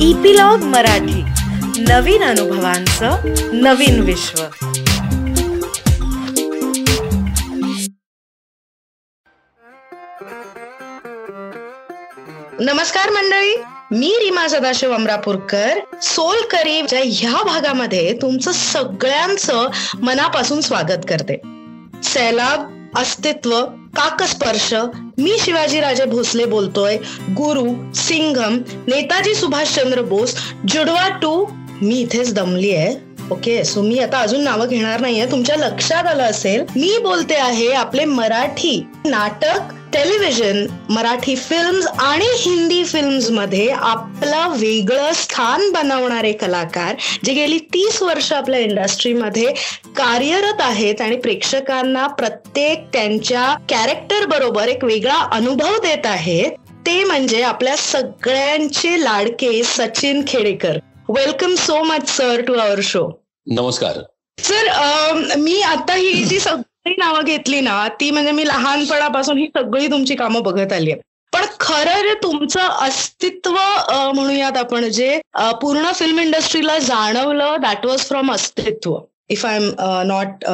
Epilogue Marathi. नवीन अनुभवांचं नवीन विश्व. नमस्कार मंडळी. मी रीमा सदाशिव अमरापूरकर. सोल करीबच्या ह्या भागामध्ये तुमचं सगळ्यांचं मनापासून स्वागत करते. सैलाब अस्तित्व काकस्पर्श मी शिवाजीराजे भोसले बोलतोय गुरु सिंघम नेताजी सुभाषचंद्र बोस जुडवा टू मी इथेच दमली आहे. ओके सो मी आता अजून नावं घेणार नाहीये. तुमच्या लक्षात आलं असेल मी बोलते आहे आपले मराठी नाटक टेलिव्हिजन मराठी फिल्म्स आणि हिंदी फिल्म्समध्ये आपलं वेगळं स्थान बनवणारे कलाकार जे गेली तीस वर्ष आपल्या इंडस्ट्रीमध्ये कार्यरत आहेत आणि प्रेक्षकांना प्रत्येक त्यांच्या कॅरेक्टर बरोबर एक वेगळा अनुभव देत आहेत ते म्हणजे आपल्या सगळ्यांचे लाडके Sachin Khedekar. Welcome so much sir to our show नमस्कार. सर मी आता ही जी सगळी नावं घेतली ना ती म्हणजे मी लहानपणापासून ही सगळी तुमची कामं बघत आली आहे. पण खरं जे तुमचं अस्तित्व म्हणूयात आपण जे पूर्ण फिल्म इंडस्ट्रीला जाणवलं that was from Astitva. If I am not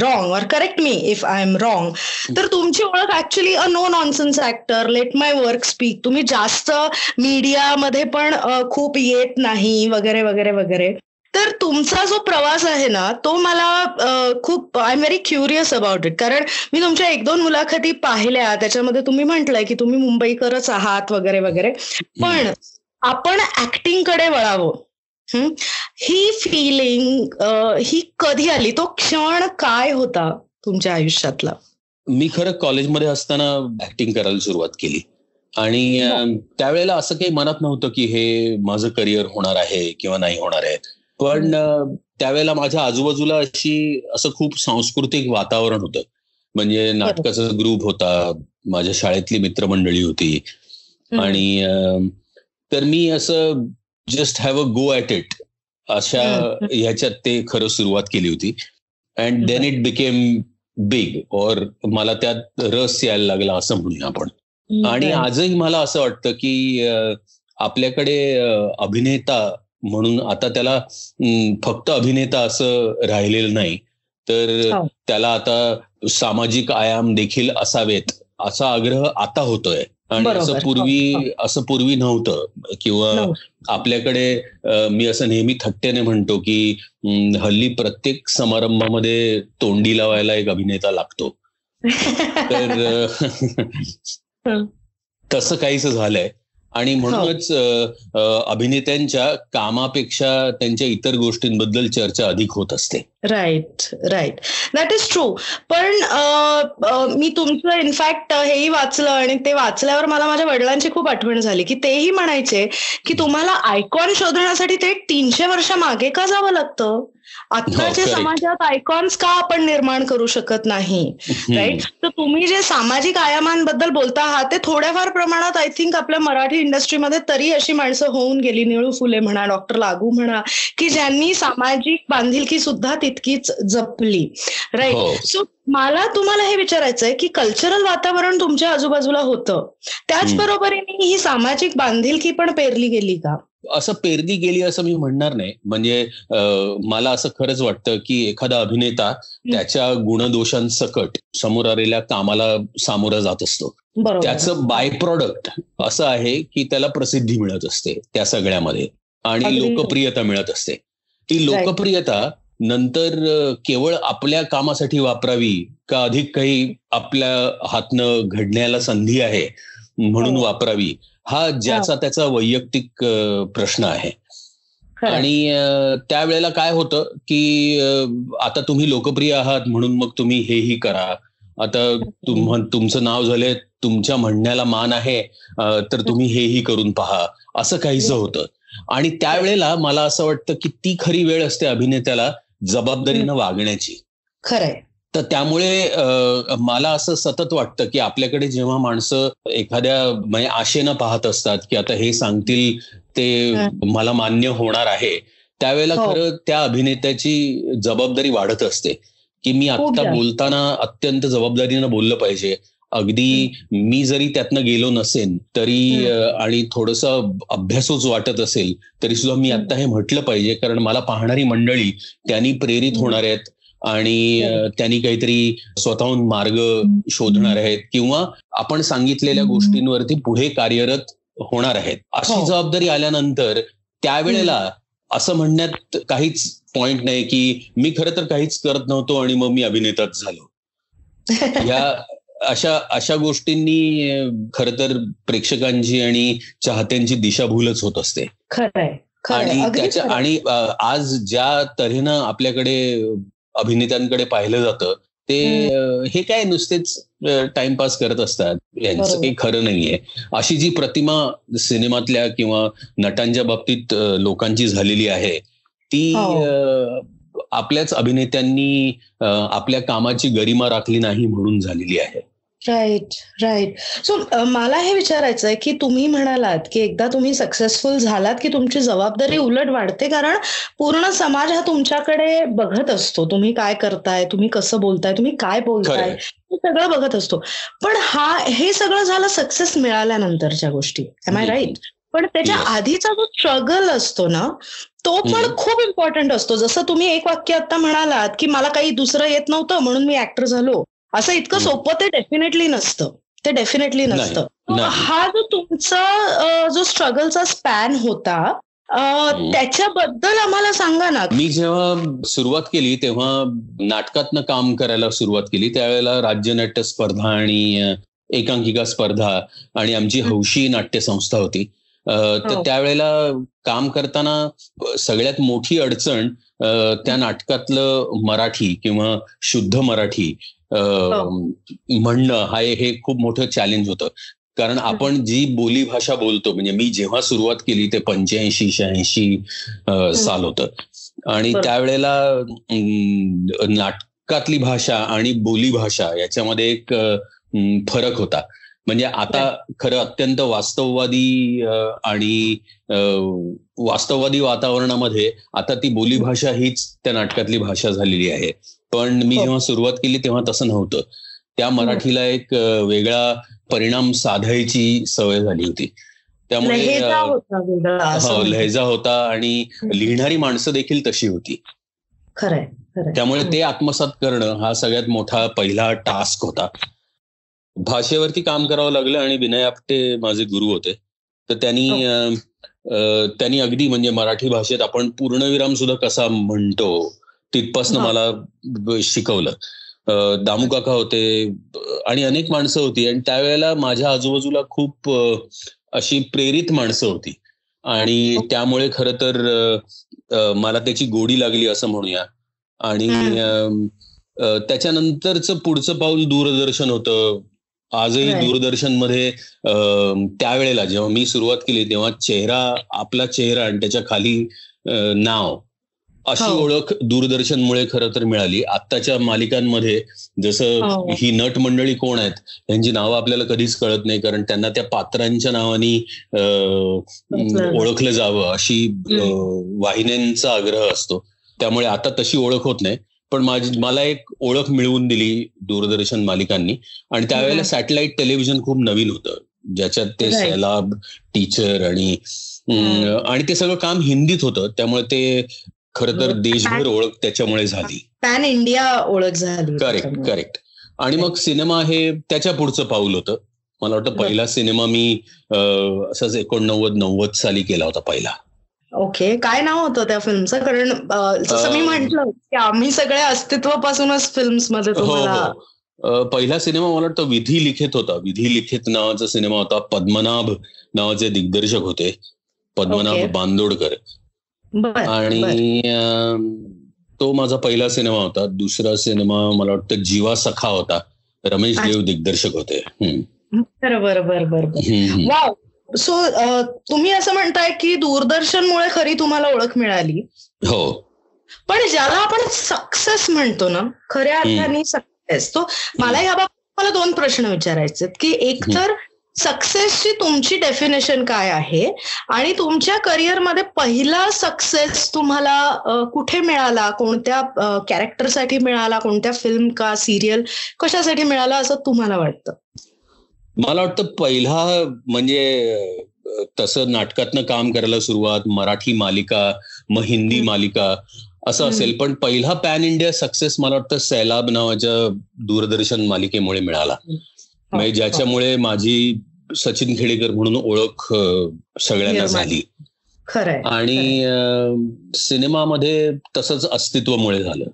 wrong or correct me if I am wrong तर तुमची ओळख actually a no nonsense actor let my work speak तुम्ही जास्त मीडियामध्ये पण खूप येत नाही वगैरे वगैरे वगैरे. तर तुमचा जो प्रवास आहे ना तो मला खूप I am very curious about it कारण मी तुमच्या एक दोन मुलाखती पाहिल्या. त्याच्यामध्ये तुम्ही म्हटलंय की तुम्ही मुंबईकरच आहात वगैरे वगैरे. पण आपण ऍक्टिंगकडे वळावं. ही फिलिंग ही कधी आली? तो क्षण काय होता तुमच्या आयुष्यातला? मी खरं कॉलेजमध्ये असताना ऍक्टिंग करायला सुरुवात केली. आणि त्यावेळेला असं काही मनात नव्हतं की हे माझं करिअर होणार आहे किंवा नाही होणार आहे. पण त्यावेळेला माझ्या आजूबाजूला अशी असं खूप सांस्कृतिक वातावरण होतं. म्हणजे नाटकाचा ग्रुप होता माझ्या शाळेतली मित्रमंडळी होती. आणि तर मी असं just have a go at it अशा ह्याच्यात ते खरं सुरुवात केली होती. And then it became big or मला त्यात रस यायला लागला असं म्हणूया आपण. आणि आजही मला असं वाटतं की आपल्याकडे अभिनेता म्हणून आता त्याला फक्त अभिनेता असं राहिलेलं नाही. तर त्याला आता सामाजिक आयाम देखील असावेत असा आग्रह आता होतोय. आणि असं पूर्वी असं पूर्वी नव्हतं. किंवा आपल्याकडे मी असं नेहमी थट्टेने म्हणतो की हल्ली प्रत्येक समारंभामध्ये तोंडी लावायला एक अभिनेता लागतो. तर तसं काहीच झालंय. आणि म्हणूनच अभिनेत्यांच्या कामापेक्षा त्यांच्या इतर गोष्टींबद्दल चर्चा अधिक होत असते. Right right. That is true पण मी तुमचं इनफॅक्ट हेही वाचलं आणि ते वाचल्यावर मला माझ्या वडिलांची खूप आठवण झाली की तेही म्हणायचे की तुम्हाला आयकॉन शोधण्यासाठी ते तीनशे वर्ष मागे का जावं लागतं? आत्ताच्या समाजात आयकॉन्स का आपण निर्माण करू शकत नाही? राईट तर तुम्ही जे सामाजिक आयामांबद्दल बोलता आहात ते थोड्याफार प्रमाणात आय थिंक आपल्या मराठी इंडस्ट्रीमध्ये तरी अशी माणसं होऊन गेली. निळू फुले म्हणा डॉक्टर लागू म्हणा की ज्यांनी सामाजिक बांधिलकी सुद्धा तितकीच जपली. राईट सो मला तुम्हाला हे विचारायचंय की कल्चरल वातावरण तुमच्या आजूबाजूला होतं. त्याचबरोबरीने ही सामाजिक बांधिलकी पण पेरली गेली का? असं पेरली गेली असं मी म्हणणार नाही. म्हणजे मला असं खरंच वाटतं की एखादा अभिनेता त्याच्या गुणदोषांसकट समोर आलेल्या कामाला सामोरा जात असतो. त्याचं बाय प्रॉडक्ट असं आहे की त्याला प्रसिद्धी मिळत असते त्या सगळ्यामध्ये. आणि लोकप्रियता मिळत असते. ती लोकप्रियता नंतर केवळ आपल्या कामासाठी वापरावी का अधिक काही आपल्या हातनं घडण्याला संधी आहे म्हणून वापरावी हा ज्याचा त्याचा वैयक्तिक प्रश्न आहे. आणि त्यावेळेला काय होतं की आता तुम्ही लोकप्रिय आहात म्हणून मग तुम्ही हेही करा. आता तुमचं नाव झालंय तुमच्या म्हणण्याला मान आहे तर तुम्ही हेही करून पहा. असं काहीच होतं. आणि त्यावेळेला मला असं वाटतं की ती खरी वेळ असते अभिनेत्याला जबाबदारीनं वागण्याची. खरंय. तर त्यामुळे मला असं सतत वाटतं की आपल्याकडे जेव्हा माणसं एखाद्या म्हणजे आशेनं पाहत असतात की आता हे सांगतील ते मला मान्य होणार आहे त्यावेळेला खरं त्या अभिनेत्याची जबाबदारी वाढत असते. की मी आता बोलताना अत्यंत जबाबदारीनं बोललं पाहिजे. अगदी मी जरी त्यातनं गेलो नसेन तरी आणि थोडस अभ्यासच वाटत असेल तरी सुद्धा मी आता हे म्हटलं पाहिजे कारण मला पाहणारी मंडळी त्यांनी प्रेरित होणार आहेत. आणि त्यांनी काहीतरी स्वतःहून मार्ग शोधणार आहेत किंवा आपण सांगितलेल्या गोष्टींवरती पुढे कार्यरत होणार आहेत. अशी हो. जबाबदारी आल्यानंतर त्यावेळेला असं म्हणण्यात काहीच पॉइंट नाही की मी खरं तर काहीच करत नव्हतो आणि मग मी अभिनेताच झालो. या अशा अशा गोष्टींनी खर तर प्रेक्षकांची आणि चाहत्यांची दिशाभूलच होत असते. आणि त्याच्या आणि आज ज्या तऱ्हेनं आपल्याकडे अभिनेत्यांकडे पाहिलं जातं ते हे काय नुसतेच टाइमपास करत असतात यांचं काही खरं नाहीये. अशी जी प्रतिमा सिनेमातल्या किंवा नटांच्या बाबतीत लोकांची झालेली आहे ती हो. आपल्याच अभिनेत्यांनी आपल्या कामाची गरिमा राखली नाही म्हणून झालेली आहे. राईट राईट सो मला हे विचारायचं आहे की तुम्ही म्हणालात की एकदा तुम्ही सक्सेसफुल झालात की तुमची जबाबदारी उलट वाढते कारण पूर्ण समाज हा तुमच्याकडे बघत असतो. तुम्ही काय करताय? तुम्ही कसं बोलताय? तुम्ही काय बोलताय? हे सगळं बघत असतो. पण हा हे सगळं झालं सक्सेस मिळाल्यानंतरच्या गोष्टी. एम आय राईट पण त्याच्या आधीचा जो स्ट्रगल असतो ना तो पण खूप इम्पॉर्टंट असतो. जसं तुम्ही एक वाक्य आता म्हणालात की मला काही दुसरं येत नव्हतं म्हणून मी ऍक्टर झालो. असं इतकं सोपं ते डेफिनेटली नसतं. ते डेफिनेटली नसतं. हा जो तुमचा जो स्ट्रगलचा स्पॅन होता त्याच्याबद्दल आम्हाला सांगा ना. मी जेव्हा सुरुवात केली तेव्हा नाटकातनं काम करायला सुरुवात केली. त्यावेळेला राज्य नाट्य स्पर्धा आणि एकांकिका स्पर्धा आणि आमची हौशी नाट्य संस्था होती तर हो. त्यावेळेला काम करताना सगळ्यात मोठी अडचण त्या नाटकातलं मराठी किंवा शुद्ध मराठी. म्हणणं हा हे खूप मोठं चॅलेंज होतं. कारण आपण जी बोली भाषा बोलतो म्हणजे मी जेव्हा सुरुवात केली ते पंच्याऐंशी शहाऐंशी साल होतं. आणि त्यावेळेला नाटकातली भाषा आणि बोली भाषा याच्यामध्ये एक फरक होता. म्हणजे आता खरं अत्यंत वास्तववादी आणि वास्तववादी वातावरणामध्ये आता ती बोलीभाषा हीच त्या नाटकातली भाषा झालेली आहे. पण मी हो. जेव्हा सुरुवात केली तेव्हा तसं नव्हतं. त्या मराठीला एक वेगळा परिणाम साधायची सवय झाली होती. त्यामुळे हो लहेजा होता आणि लिहिणारी माणसं देखील तशी होती. खरंय त्यामुळे ते आत्मसात करणं हा सगळ्यात मोठा पहिला टास्क होता. भाषेवरती काम करावं लागलं आणि विनय आपटे माझे गुरु होते. तर त्यांनी हो. त्यांनी अगदी म्हणजे मराठी भाषेत आपण पूर्णविराम सुद्धा कसा म्हणतो तिथपासनं मला शिकवलं. दामू काका होते आणि अनेक माणसं होती. आणि त्यावेळेला माझ्या आजूबाजूला खूप अशी प्रेरित माणसं होती. आणि त्यामुळे खर तर मला त्याची गोडी लागली असं म्हणूया. आणि त्याच्यानंतरच पुढचं पाऊल दूरदर्शन होतं. आजही दूरदर्शनमध्ये त्यावेळेला जेव्हा मी सुरुवात केली तेव्हा चेहरा आपला चेहरा आणि त्याच्याखाली नाव अशी हो. ओळख दूरदर्शनमुळे खरं तर मिळाली. आत्ताच्या मालिकांमध्ये जसं हो. ही नट मंडळी कोण आहेत यांची नावं आपल्याला कधीच कळत नाही कारण त्यांना त्या पात्रांच्या नावानी ओळखलं जावं अशी वाहिन्यांचा आग्रह असतो. त्यामुळे आता तशी ओळख होत नाही. पण माझी मला एक ओळख मिळवून दिली दूरदर्शन मालिकांनी. आणि त्यावेळेला सॅटेलाइट टेलिव्हिजन खूप नवीन होतं. ज्याच्यात ते सैलाब टीचर आणि आणि ते सगळं काम हिंदीत होतं. त्यामुळे ते खर तर देशभर ओळख त्याच्यामुळे झाली. पॅन इंडिया ओळख झाली करेक्ट करेक्ट आणि मग सिनेमा हे त्याच्या पुढचं पाऊल होतं. मला वाटतं पहिला सिनेमा मी असंच एकोणनव्वद नव्वद साली केला होता पहिला. ओके. काय नाव होतं त्या फिल्मचं? कारण जसं मी म्हंटल की आम्ही सगळ्या अस्तित्वापासूनच फिल्म्समध्ये हो, हो. पहिला सिनेमा मला वाटतं विधी लिखित होता. विधी लिखित नावाचा सिनेमा होता. पद्मनाभ नावाचे दिग्दर्शक होते. पद्मनाभ बांदोडकर. आणि तो माझा पहिला सिनेमा होता. दुसरा सिनेमा मला वाटतं जीवा सखा होता. रमेश देव दिग्दर्शक होते. बरोबर बरोबर वाव. सो तुम्ही असं म्हणताय की दूरदर्शनमुळे खरी तुम्हाला ओळख मिळाली. हो. पण ज्याला आपण सक्सेस म्हणतो ना खऱ्या अर्थाने सक्सेस तो मला याबाबत मला दोन प्रश्न विचारायचे की एक तर सक्सेसची तुमची डेफिनेशन काय आहे? आणि तुमच्या करिअरमध्ये पहिला सक्सेस तुम्हाला कुठे मिळाला? कोणत्या कॅरेक्टरसाठी मिळाला? कोणत्या फिल्म का सिरियल कशासाठी मिळाला असं तुम्हाला वाटतं? मला वाटतं पहिला म्हणजे तसं नाटकातनं काम करायला सुरुवात मराठी मालिका मग हिंदी मालिका असं असेल. पण पहिला पॅन इंडिया सक्सेस मला वाटतं सैलाब नावाच्या दूरदर्शन मालिकेमुळे मिळाला. म्हणजे ज्याच्यामुळे माझी सचिन खेडेकर म्हणून ओळख सगळ्यांना झाली. आणि सिनेमामध्ये तसंच अस्तित्वमुळे झालं.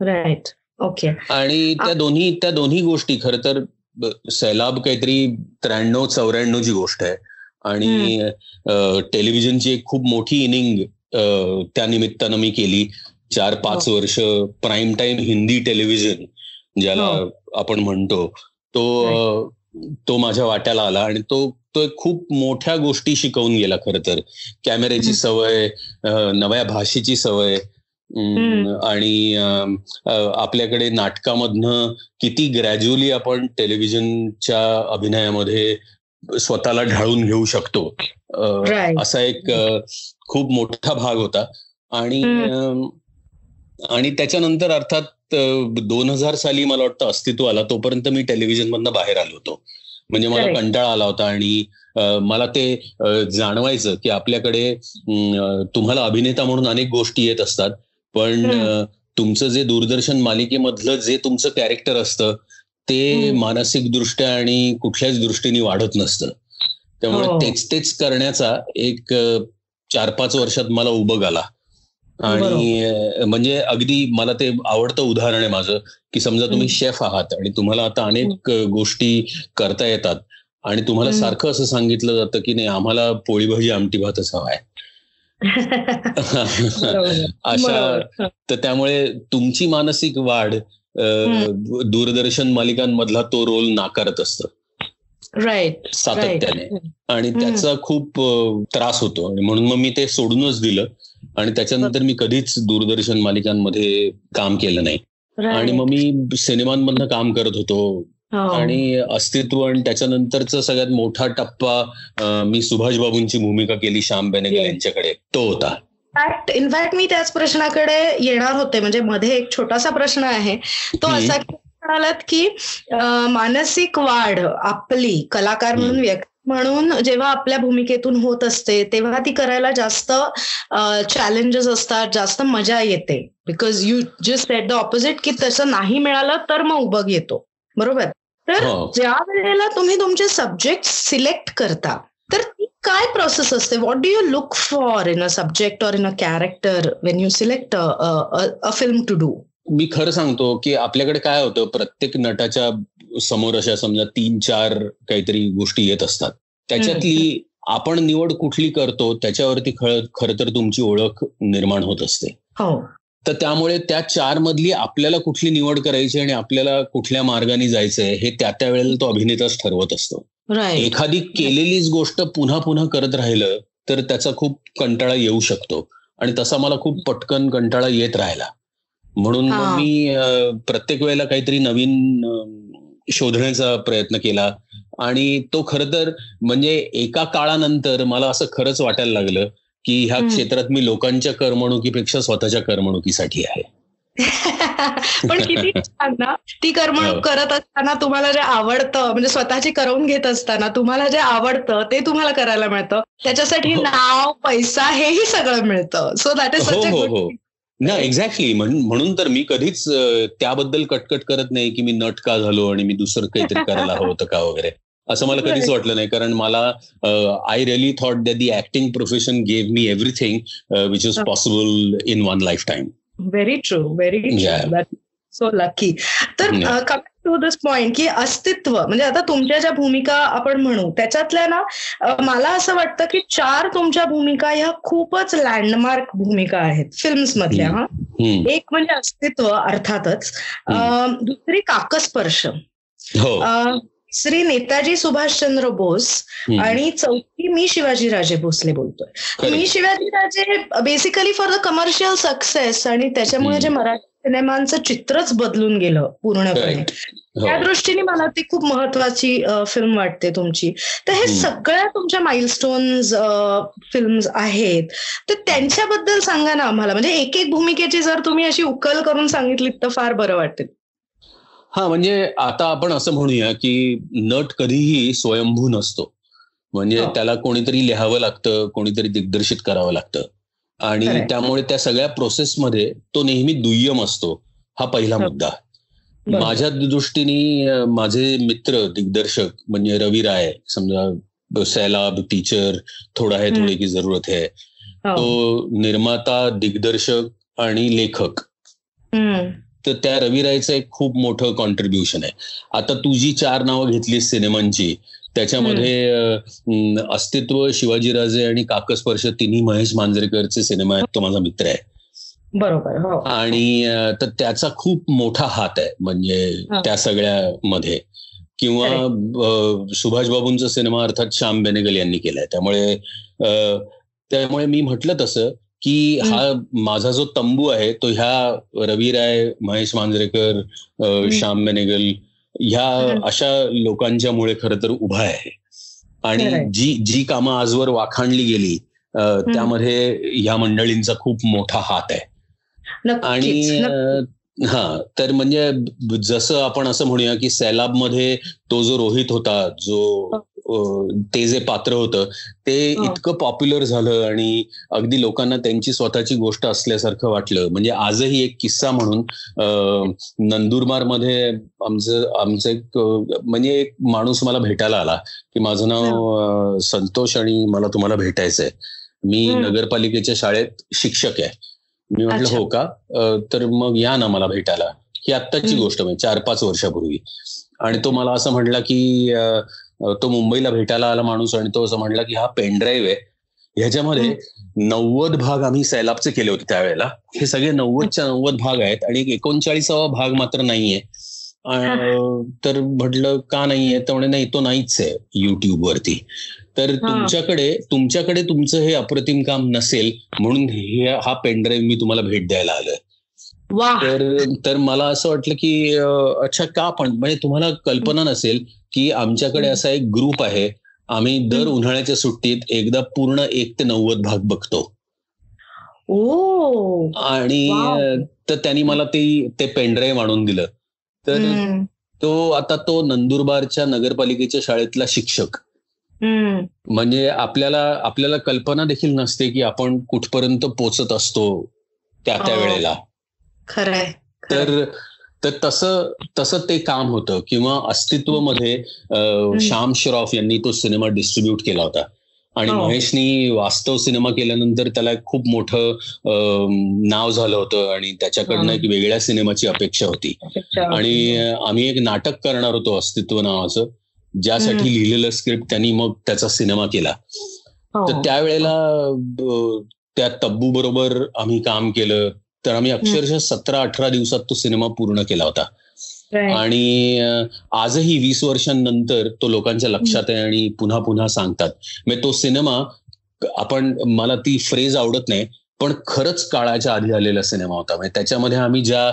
Right okay. आणि त्या दोन्ही त्या दोन्ही गोष्टी खर तर सैलाब काहीतरी त्र्याण्णव चौऱ्याण्णवची गोष्ट आहे. आणि टेलिव्हिजनची एक खूप मोठी इनिंग त्या निमित्तानं मी केली. चार पाच हो. वर्ष प्राईम टाइम हिंदी टेलिव्हिजन ज्याला हो. आपण म्हणतो. तो तो माझ्या वाट्याला आला आणि तो तो खूप मोठ्या गोष्टी शिकवून गेला खर तर. कॅमेऱ्याची सवय नव्या भाषेची सवय आणि आपल्याकडे नाटकामधनं किती ग्रॅज्युअली आपण टेलिव्हिजनच्या अभिनयामध्ये स्वतःला ढाळून घेऊ शकतो. असा एक खूप मोठा भाग होता. आणि आणि त्याच्यानंतर अर्थात दोन हजार साली मला वाटतं अस्तित्व आला तोपर्यंत मी टेलिव्हिजन मधनं बाहेर आलो होतो. म्हणजे मला कंटाळा आला होता आणि मला ते जाणवायचं की आपल्याकडे तुम्हाला अभिनेता म्हणून अनेक गोष्टी येत असतात पण तुमचं जे दूरदर्शन मालिकेमधलं जे तुमचं कॅरेक्टर असतं ते मानसिक दृष्ट्या आणि कुठल्याच दृष्टीने वाढत नसतं. त्यामुळे हो. तेच तेच करण्याचा एक चार पाच वर्षात मला उभं आला. आणि म्हणजे अगदी मला ते आवडतं उदाहरण आहे माझं की समजा तुम्ही शेफ आहात आणि तुम्हाला आता अनेक गोष्टी करता येतात आणि तुम्हाला सारखं असं सांगितलं जातं की नाही आम्हाला पोळी भाजी आमटी भातच हवा आहे. अशा तर त्यामुळे तुमची मानसिक वाढ दूरदर्शन मालिकांमधला तो रोल नाकारत असत. राईट सातत्याने. आणि त्याचा खूप त्रास होतो आणि म्हणून मग मी ते सोडूनच दिलं. आणि त्याच्यानंतर मी कधीच दूरदर्शन मालिकांमध्ये काम केलं नाही. आणि मग मी सिनेमांमधनं काम करत होतो. हो. आणि अस्तित्व आणि त्याच्यानंतरचा सगळ्यात मोठा टप्पा मी सुभाष बाबूंची भूमिका केली श्याम बेनेगल यांच्याकडे. तो होता. इनफॅक्ट मी त्याच प्रश्नाकडे येणार होते. म्हणजे मध्ये एक छोटासा प्रश्न आहे. तो असा म्हणालात की मानसिक वाढ आपली कलाकार म्हणून व्यक्त म्हणून जेव्हा आपल्या भूमिकेतून होत असते तेव्हा ती करायला जास्त चॅलेंजेस असतात जास्त मजा येते. Because you just set the opposite की तसं नाही मिळालं तर मग उभग येतो. बरोबर? तर हो. ज्या वेळेला तुम्ही तुमचे सब्जेक्ट सिलेक्ट करता तर ती काय प्रोसेस असते? What do you look for in a subject or in a character when you select a film to do मी खरं सांगतो की आपल्याकडे काय होतं प्रत्येक नटाच्या समोर अशा समजा तीन चार काहीतरी गोष्टी येत असतात. त्याच्यातली आपण निवड कुठली करतो त्याच्यावरती खर तर तुमची ओळख निर्माण होत असते. हो. तर त्यामुळे त्या चार मधली आपल्याला कुठली निवड करायची आणि आपल्याला कुठल्या मार्गाने जायचंय हे त्या त्या वेळेला तो अभिनेताच ठरवत असतो. एखादी केलेलीच गोष्ट पुन्हा पुन्हा करत राहिलं तर त्याचा खूप कंटाळा येऊ शकतो. आणि तसा मला खूप पटकन कंटाळा येत राहिला. म्हणून मी प्रत्येक वेळेला काहीतरी नवीन शोधण्याचा प्रयत्न केला. आणि तो खर तर म्हणजे एका काळानंतर मला असं खरंच वाटायला लागलं की ह्या क्षेत्रात मी लोकांच्या करमणुकीपेक्षा स्वतःच्या करमणुकीसाठी आहे. पण किती छान ना. ती करमणूक हो. करत असताना तुम्हाला जे आवडतं म्हणजे स्वतःची करवून घेत असताना तुम्हाला जे आवडतं ते तुम्हाला करायला मिळतं. त्याच्यासाठी हो. नाव पैसा हेही सगळं मिळतं. सो दॅट इज ना एक्झॅक्टली म्हणून तर मी कधीच त्याबद्दल कटकट करत नाही की मी नट का झालो आणि मी दुसरं काहीतरी करायला हवं होतं का वगैरे. असं मला कधीच वाटलं नाही. कारण मला I really thought that the acting profession gave me everything which is possible in one life time very true very so lucky तर टू दिस पॉइंट की अस्तित्व म्हणजे आता तुमच्या ज्या भूमिका आपण म्हणू त्याच्यातल्या ना मला असं वाटतं की चार तुमच्या भूमिका ह्या खूपच लँडमार्क भूमिका आहेत फिल्म्स मधल्या हा. एक म्हणजे अस्तित्व अर्थातच. दुसरी काकस्पर्श. हो. श्री नेताजी सुभाषचंद्र बोस आणि चौथी मी शिवाजी राजे भोसले बोलतोय. मी Shivaji Raje basically for the commercial success आणि त्याच्यामुळे जे मराठी सिनेमांचं चित्रच बदलून गेलं पूर्णपणे. हो. त्या दृष्टीने मला ती खूप महत्वाची फिल्म वाटते तुमची. तर हे. सगळ्या तुमच्या माइलस्टोन्स फिल्म आहेत. तर त्यांच्याबद्दल सांगा ना आम्हाला. म्हणजे एक एक भूमिकेची जर तुम्ही अशी उकल करून सांगितलीत तर फार बरं वाटेल हा म्हणजे आता आपण असं म्हणूया की नट कधीही स्वयंभू नसतो. म्हणजे हो. त्याला कोणीतरी लिहावं लागतं कोणीतरी दिग्दर्शित करावं लागतं. आणि. त्यामुळे त्या सगळ्या प्रोसेसमध्ये तो नेहमी दुय्यम असतो हा पहिला हो. मुद्दा. माझ्या दृष्टीने माझे मित्र दिग्दर्शक म्हणजे रवी राय समजा सैलाब टीचर थोडा है हम्म. थोडी की जरूरत है हो. तो निर्माता दिग्दर्शक आणि लेखक. तर त्या रवी रायचं एक खूप मोठं कॉन्ट्रीब्युशन आहे आता तू जी चार नावं घेतली सिनेमांची त्याच्यामध्ये अस्तित्व शिवाजीराजे आणि काकस्पर्श तिन्ही महेश मांजरेकरचे सिनेमा आहेत तो माझा मित्र आहे. बरोबर हो. आणि तर त्याचा खूप मोठा हात आहे म्हणजे. त्या सगळ्यामध्ये. किंवा सुभाष बाबूंचा सिनेमा अर्थात श्याम बेनेगल यांनी केलाय. त्यामुळे त्यामुळे मी म्हटलं तसं की हा माझा जो तंबू आहे तो ह्या रवी राय महेश मांजरेकर श्याम बेनेगल ह्या. अशा लोकांच्यामुळे खरं तर उभा आहे. आणि. जी जी कामं आजवर वाखाणली गेली त्यामध्ये ह्या मंडळींचा खूप मोठा हात आहे. आणि हा तर म्हणजे जसं आपण असं म्हणूया की सैलाबमध्ये तो जो रोहित होता जो अं, ते जे पात्र होतं ते हो. इतकं पॉप्युलर झालं आणि अगदी लोकांना त्यांची स्वतःची गोष्ट असल्यासारखं वाटलं म्हणजे आजही एक किस्सा म्हणून नंदुरबारमध्ये आमचं आमचं एक म्हणजे एक माणूस मला भेटायला आला की माझं नाव अं, संतोष आणि मला तुम्हाला भेटायचंय मी. नगरपालिकेच्या शाळेत शिक्षक आहे मी म्हटलं. हो का तर मग या ना मला भेटायला ही आत्ताची. गोष्ट म्हणजे चार पाच वर्षापूर्वी आणि तो मला असं म्हणला की तो मुंबईला भेटायला आला माणूस आणि तो असं म्हणला की हा पेनड्राईव्ह आहे. ह्याच्यामध्ये नव्वद भाग आम्ही सैलाबचे केले होते त्यावेळेला. हे सगळे नव्वदच्या नव्वद भाग आहेत आणि एक एकोणचाळीसावा भाग मात्र नाहीये. तर म्हटलं का नाहीये? तर म्हणे नाही तो नाहीच आहे युट्यूब वरती. तर तुमच्याकडे तुमच्याकडे तुमचं हे अप्रतिम काम नसेल म्हणून हे पेनड्राईव्ह मी तुम्हाला भेट द्यायला आलोय. तर तर मला असं वाटलं की अच्छा का पण म्हणजे तुम्हाला कल्पना नसेल की आमच्याकडे. असा एक ग्रुप आहे आम्ही दर. उन्हाळ्याच्या सुट्टीत एकदा पूर्ण एक ते नव्वद भाग बघतो ओ आणि तर त्यांनी मला ते ते पेनड्राईव्ह आणून दिलं तर. तो आता तो नंदुरबारच्या नगरपालिकेच्या शाळेतला शिक्षक. म्हणजे आपल्याला आपल्याला कल्पना देखील नसते की आपण कुठपर्यंत पोचत असतो त्या त्या हो. वेळेला खरंय. तर तर तसं तसं ते काम होतं किंवा अस्तित्वमध्ये श्याम श्रॉफ यांनी तो सिनेमा डिस्ट्रीब्यूट केला होता आणि हो. महेशनी वास्तव सिनेमा केल्यानंतर त्याला खूप मोठं नाव झालं होतं आणि त्याच्याकडनं. एक वेगळ्या सिनेमाची अपेक्षा होती. आणि आम्ही एक नाटक करणार होतो अस्तित्व नावाचं ज्यासाठी. लिहिलेलं स्क्रिप्ट त्यांनी मग त्याचा सिनेमा केला हो. तर त्यावेळेला त्या तब्बू बरोबर आम्ही काम केलं तर आम्ही अक्षरशः सतरा अठरा दिवसात तो सिनेमा पूर्ण केला होता. आणि आजही वीस वर्षांनंतर तो लोकांच्या लक्षात आहे आणि पुन्हा पुन्हा सांगतात. म्हणजे तो सिनेमा आपण मला ती फ्रेज आवडत नाही पण खरंच काळाच्या आधी आलेला सिनेमा होता. म्हणजे त्याच्यामध्ये आम्ही ज्या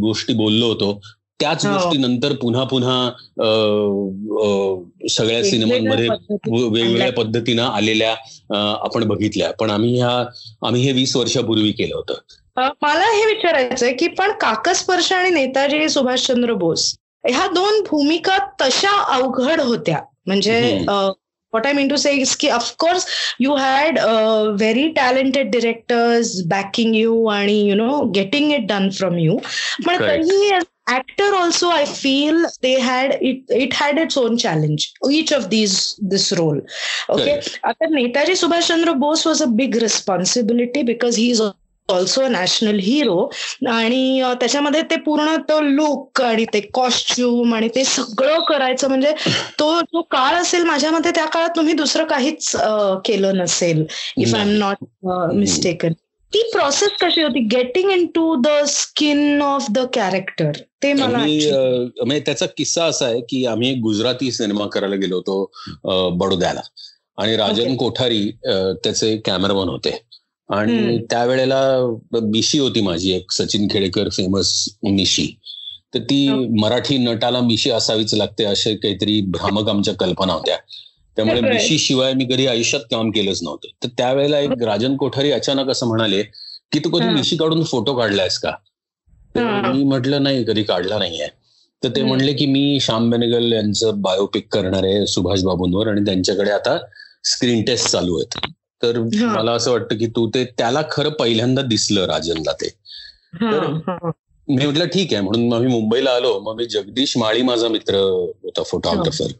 गोष्टी बोललो होतो त्याच हो. गोष्टी नंतर पुन्हा पुन्हा सगळ्या सिनेमांमध्ये वेगवेगळ्या पद्धतीने आलेल्या आपण बघितल्या. पण आम्ही ह्या आम्ही हे वीस वर्षापूर्वी केलं होतं. मला हे विचारायचंय की पण काकस्पर्श आणि नेताजी सुभाषचंद्र बोस ह्या दोन भूमिका तशा अवघड होत्या म्हणजे. What I mean to say की of course you had very talented directors backing you आणि you know getting it done from you पण. तरीही actor also I feel they had it it had its own challenge each of these this role okay. आता Netaji Subhashchandra Bose was a big responsibility because he is also national hero आणि अ, त्याच्यामध्ये ते पूर्ण तो look आणि ते costume आणि ते सगळं करायचं म्हणजे तो जो काळ असेल माझ्या मते त्या काळात तुम्ही दुसरं काहीच अ, केलं नसेल if I am. Not mistaken ती प्रोसेस कशी होती? Getting into the skin of the character ते मला अं, म्हणजे त्याचा किस्सा असा आहे की आम्ही एक गुजराती सिनेमा करायला गेलो होतो अं, बडोद्याला. आणि राजन. कोठारी अं, त्याचे कॅमेरामन होते. आणि. त्यावेळेला मिशी होती माझी एक सचिन खेडेकर फेमस मिशी तर ती मराठी नटाला मिशी असावीच लागते असे काहीतरी भ्रामक आमच्या कल्पना होत्या. त्यामुळे मिशी शिवाय मी कधी आयुष्यात काम केलंच नव्हतं. तर त्यावेळेला एक राजन कोठारी अचानक असं म्हणाले की तू कधी मिशी काढून फोटो काढलायस का? मी म्हटलं नाही कधी काढला नाहीये. तर ते म्हणले की मी श्याम बेनेगल यांचं बायोपिक करणार आहे सुभाष बाबूंवर आणि त्यांच्याकडे आता स्क्रीन टेस्ट चालू आहेत. तर मला असं वाटतं की तू ते त्याला खरं पहिल्यांदा दिसलं राजनला ते. तर मी म्हटलं ठीक आहे. म्हणून मग मी मुंबईला आलो. मग मी जगदीश माळी माझा मित्र होता फोटोग्राफर.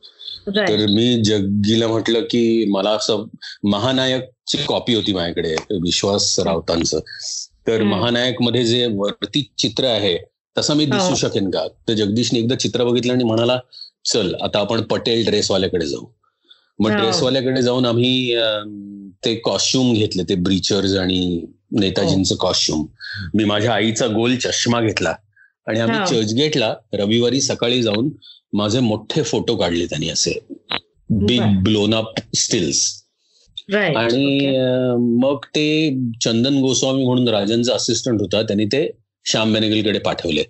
तर मी जग्गीला म्हटलं की मला असं महानायकची कॉपी होती माझ्याकडे विश्वास रावतांचं. तर महानायकमध्ये जे वरती चित्र आहे तसं मी दिसू शकेन का? तर जगदीशने एकदा चित्र बघितलं आणि म्हणाला चल आता आपण पटेल ड्रेसवाल्याकडे जाऊ. मग ड्रेसवाल्याकडे जाऊन आम्ही ते कॉस्ट्युम घेतले ते ब्रिचर्स आणि नेताजींचं कॉस्ट्युम मी माझ्या आईचा गोल चष्मा घेतला आणि आम्ही चर्चगेटला रविवारी सकाळी जाऊन माझे मोठे फोटो काढले त्यांनी असे. बिग ब्लोन अप स्टिल्स आणि मग ते चंदन गोस्वामी म्हणून राजांचा असिस्टंट होता त्यांनी ते श्याम बेनेगलकडे पाठवले.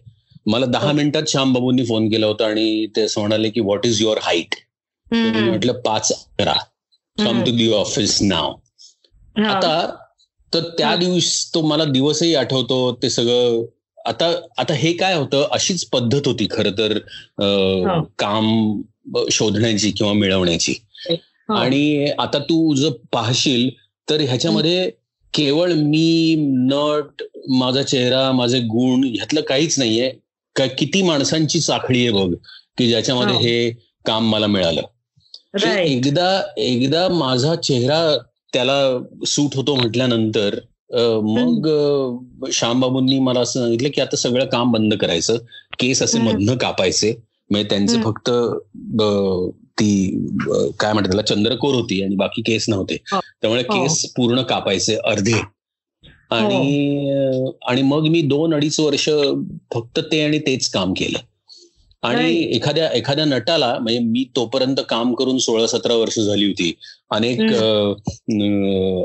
मला दहा मिनिटात श्याम बाबूंनी फोन केला होता आणि ते असं म्हणाले की व्हॉट इज युअर हाईट म्हटलं पाच अकरा. कम टू दी ऑफिस नाव आता तर त्या दिवस तो मला दिवसही आठवतो ते सगळं. आता आता हे काय होतं अशीच पद्धत होती खर तर काम शोधण्याची किंवा मिळवण्याची. आणि आता तू जर पाहशील तर ह्याच्यामध्ये केवळ मी नट माझा चेहरा माझे गुण ह्यातलं काहीच नाहीये. का किती माणसांची साखळी आहे बघ की ज्याच्यामध्ये हे. काम मला मिळालं. एकदा एकदा माझा चेहरा त्याला सूट होतो म्हटल्यानंतर मग श्यामबाबूंनी मला असं सांगितलं की आता सगळं काम बंद करायचं. केस असे मधनं कापायचे. म्हणजे त्यांचे फक्त ती काय म्हणतात त्याला चंद्रकोर होती आणि बाकी केस नव्हते. त्यामुळे केस पूर्ण कापायचे अर्धे. आणि आणि मग मी दोन अडीच वर्ष फक्त ते आणि तेच काम केलं. आणि एखाद्या एखाद्या नटाला म्हणजे मी तोपर्यंत काम करून सोळा सतरा वर्ष झाली होती. अनेक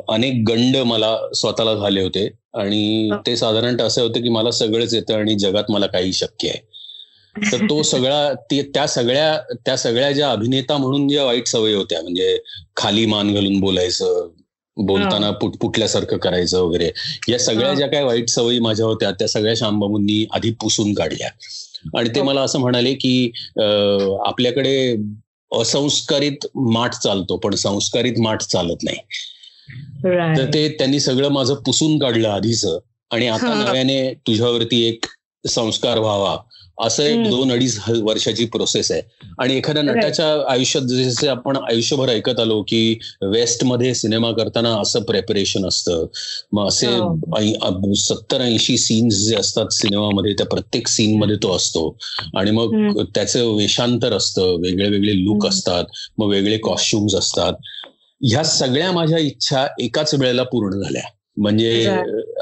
अनेक गंड मला स्वतःला झाले होते. आणि ते साधारणतः असं होतं की मला सगळंच येतं आणि जगात मला काही शक्य आहे. तर तो सगळा त्या सगळ्या त्या सगळ्या ज्या अभिनेता म्हणून ज्या वाईट सवयी होत्या म्हणजे खाली मान घालून बोलायचं बोलताना पुटपुटल्यासारखं करायचं वगैरे या सगळ्या ज्या काही वाईट सवयी माझ्या होत्या त्या सगळ्या श्यामबाबूंनी आधी पुसून काढल्या. आणि ते मला असं म्हणाले की आपल्याकडे असंस्कारित माठ चालतो पण संस्कारित माठ चालत नाही. तर ते त्यांनी सगळं माझं पुसून काढलं आधीच. आणि आता नव्याने तुझ्यावरती एक संस्कार व्हावा. असं एक दोन अडीच वर्षाची प्रोसेस आहे. आणि एखाद्या नटाच्या आयुष्यात जसे आपण आयुष्यभर ऐकत आलो की वेस्टमध्ये सिनेमा करताना असं प्रेपरेशन असतं. मग असे हो. सत्तर ऐंशी सीन्स जे असतात सिनेमामध्ये त्या प्रत्येक सीन मध्ये तो असतो. आणि मग त्याचं वेशांतर असतं. वेगळे वेगळे लुक असतात. मग वेगळे कॉस्ट्युम्स असतात. ह्या सगळ्या माझ्या इच्छा एकाच वेळेला पूर्ण झाल्या. म्हणजे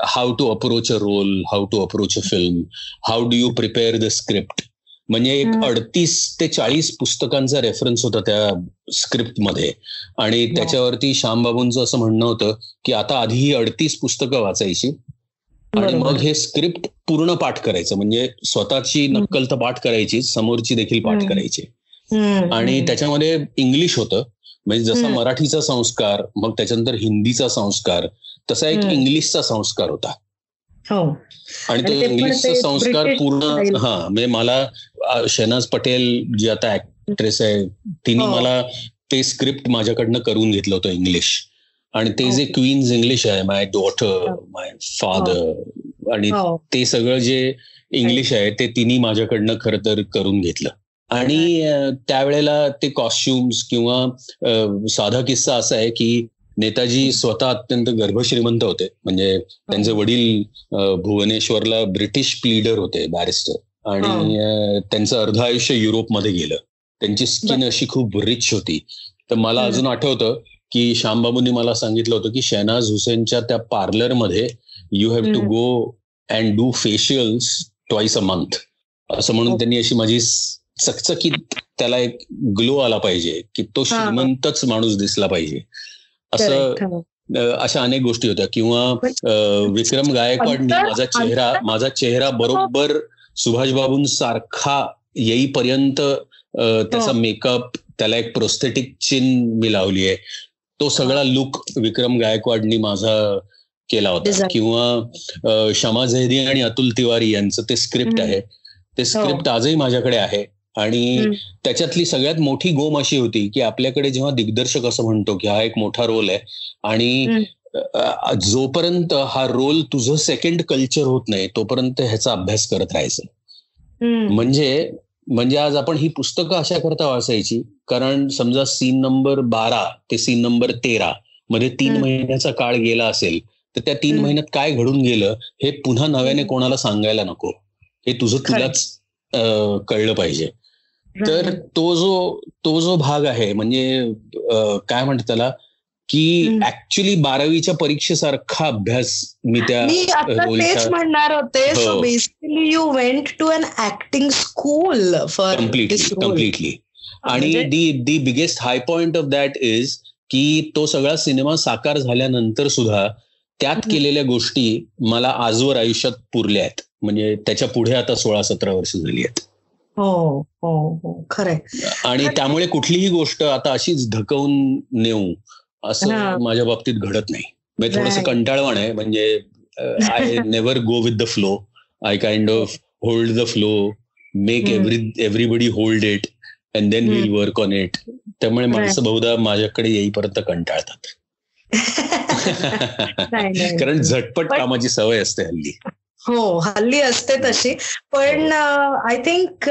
how to approach a role how to approach a film how do you prepare the script म्हणजे एक अडतीस ते चाळीस पुस्तकांचा रेफरन्स होता त्या स्क्रिप्टमध्ये आणि त्याच्यावरती श्यामबाबूंचं असं म्हणणं होतं की आता आधी ही अडतीस पुस्तकं वाचायची आणि मग हे स्क्रिप्ट पूर्ण पाठ करायचं. म्हणजे स्वतःची नक्कल तर पाठ करायची समोरची देखील पाठ करायची. आणि त्याच्यामध्ये इंग्लिश होतं. म्हणजे जसा मराठीचा संस्कार मग त्याच्यानंतर हिंदीचा संस्कार तसा एक इंग्लिशचा संस्कार होता. हो. आणि तो इंग्लिशचा संस्कार पूर्ण हा म्हणजे मला शहनाज पटेल जी आता ऍक्ट्रेस आहे तिने मला ते स्क्रिप्ट माझ्याकडनं करून घेतलं होतं इंग्लिश. आणि ते जे क्वीन्स इंग्लिश आहे माय डॉटर माय फादर आणि हो. ते सगळं जे इंग्लिश आहे ते तिने माझ्याकडनं खरं तर करून घेतलं. आणि त्यावेळेला ते कॉस्ट्युम्स किंवा साधा किस्सा असा आहे की नेताजी स्वतः अत्यंत गर्भश्रीमंत होते. म्हणजे त्यांचे वडील भुवनेश्वरला ब्रिटिश प्लीडर होते बॅरिस्टर आणि त्यांचं अर्ध आयुष्य युरोपमध्ये गेलं. त्यांची स्किन अशी खूप रिच होती. तर मला अजून आठवतं की श्यामबाबूंनी मला सांगितलं होतं की शहनाज हुसेनच्या त्या पार्लरमध्ये you have to go and do facials twice a month असं म्हणून त्यांनी अशी माझी चकचकीत त्याला एक ग्लो आला पाहिजे की तो श्रीमंतच माणूस दिसला पाहिजे. असं अशा अनेक गोष्टी होत्या. किंवा विक्रम गायकवाडनी माझा चेहरा माझा चेहरा बरोबर सुभाष बाबूंसारखा येईपर्यंत त्याचा मेकअप हो. त्याला एक प्रोस्थेटिक चिन मी लावली आहे. तो सगळा लुक विक्रम गायकवाडनी माझा केला होता. किंवा शमा झैदी आणि अतुल तिवारी यांचं ते स्क्रिप्ट. आहे. ते स्क्रिप्ट आजही माझ्याकडे आहे. आणि. त्याच्यातली सगळ्यात मोठी गोम अशी होती की आपल्याकडे जेव्हा दिग्दर्शक असं म्हणतो की हा एक मोठा रोल आहे आणि जोपर्यंत हा रोल तुझं सेकंड कल्चर होत नाही तोपर्यंत ह्याचा अभ्यास करत राहायचं. म्हणजे म्हणजे आज आपण ही पुस्तकं अशा करता वाचायची कारण समजा सीन नंबर बारा ते सीन नंबर तेरा मध्ये तीन. महिन्याचा काळ गेला असेल तर त्या तीन. महिन्यात काय घडून गेलं हे पुन्हा नव्याने. कोणाला सांगायला नको हे तुझं. तुलाच कळलं पाहिजे तर तो जो तो जो भाग आहे म्हणजे काय म्हणतात त्याला की. ऍक्च्युली बारावीच्या परीक्षेसारखा अभ्यास मी त्या तेच म्हणणार होते so. Basically you went to an acting school for completely completely आणि the the biggest high point of that is की तो सगळा सिनेमा साकार झाल्यानंतर सुद्धा त्यात. केलेल्या गोष्टी मला आजवर आयुष्यात पुरल्या आहेत म्हणजे त्याच्या पुढे आता सोळा सतरा वर्ष झाली आहेत हो हो हो खरंय आणि त्यामुळे कुठलीही गोष्ट आता अशीच धकवून नेऊ. असं माझ्या बाबतीत घडत नाही म्हणजे थोडस. कंटाळवाण आहे म्हणजे I never go with the flow I kind of hold the flow make. Every everybody hold it and then will. Work on it त्यामुळे माणसं बहुधा माझ्याकडे येईपर्यंत कंटाळतात. कारण झटपट कामाची सवय असते हल्ली हो हल्ली असते तशी. पण आय थिंक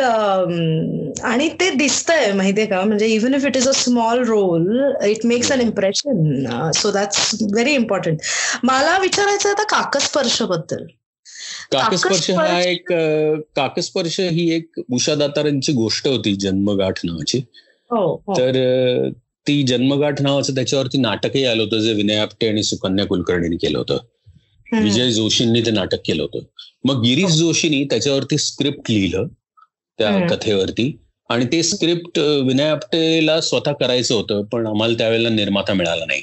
आणि ते दिसतंय माहितीये का? म्हणजे even if it is a small role it makes an impression so that's very important मला विचारायचं आता काकस्पर्शबद्दल काकस्पर्श हा एक काकस्पर्श ही एक उषा दातारांची गोष्ट होती जन्मगाठ नावाची. हो हो. तर ती जन्मगाठ नावाचं त्याच्यावरती नाटकही आलं होतं जे विनय आपटे आणि सुकन्या कुलकर्णीने केलं होतं. विजय जोशींनी ते नाटक केलं होतं. मग गिरीश जोशींनी त्याच्यावरती स्क्रिप्ट लिहिलं त्या. कथेवरती. आणि ते स्क्रिप्ट विनय आपटेला स्वतः करायचं होतं पण आम्हाला त्यावेळेला निर्माता मिळाला नाही.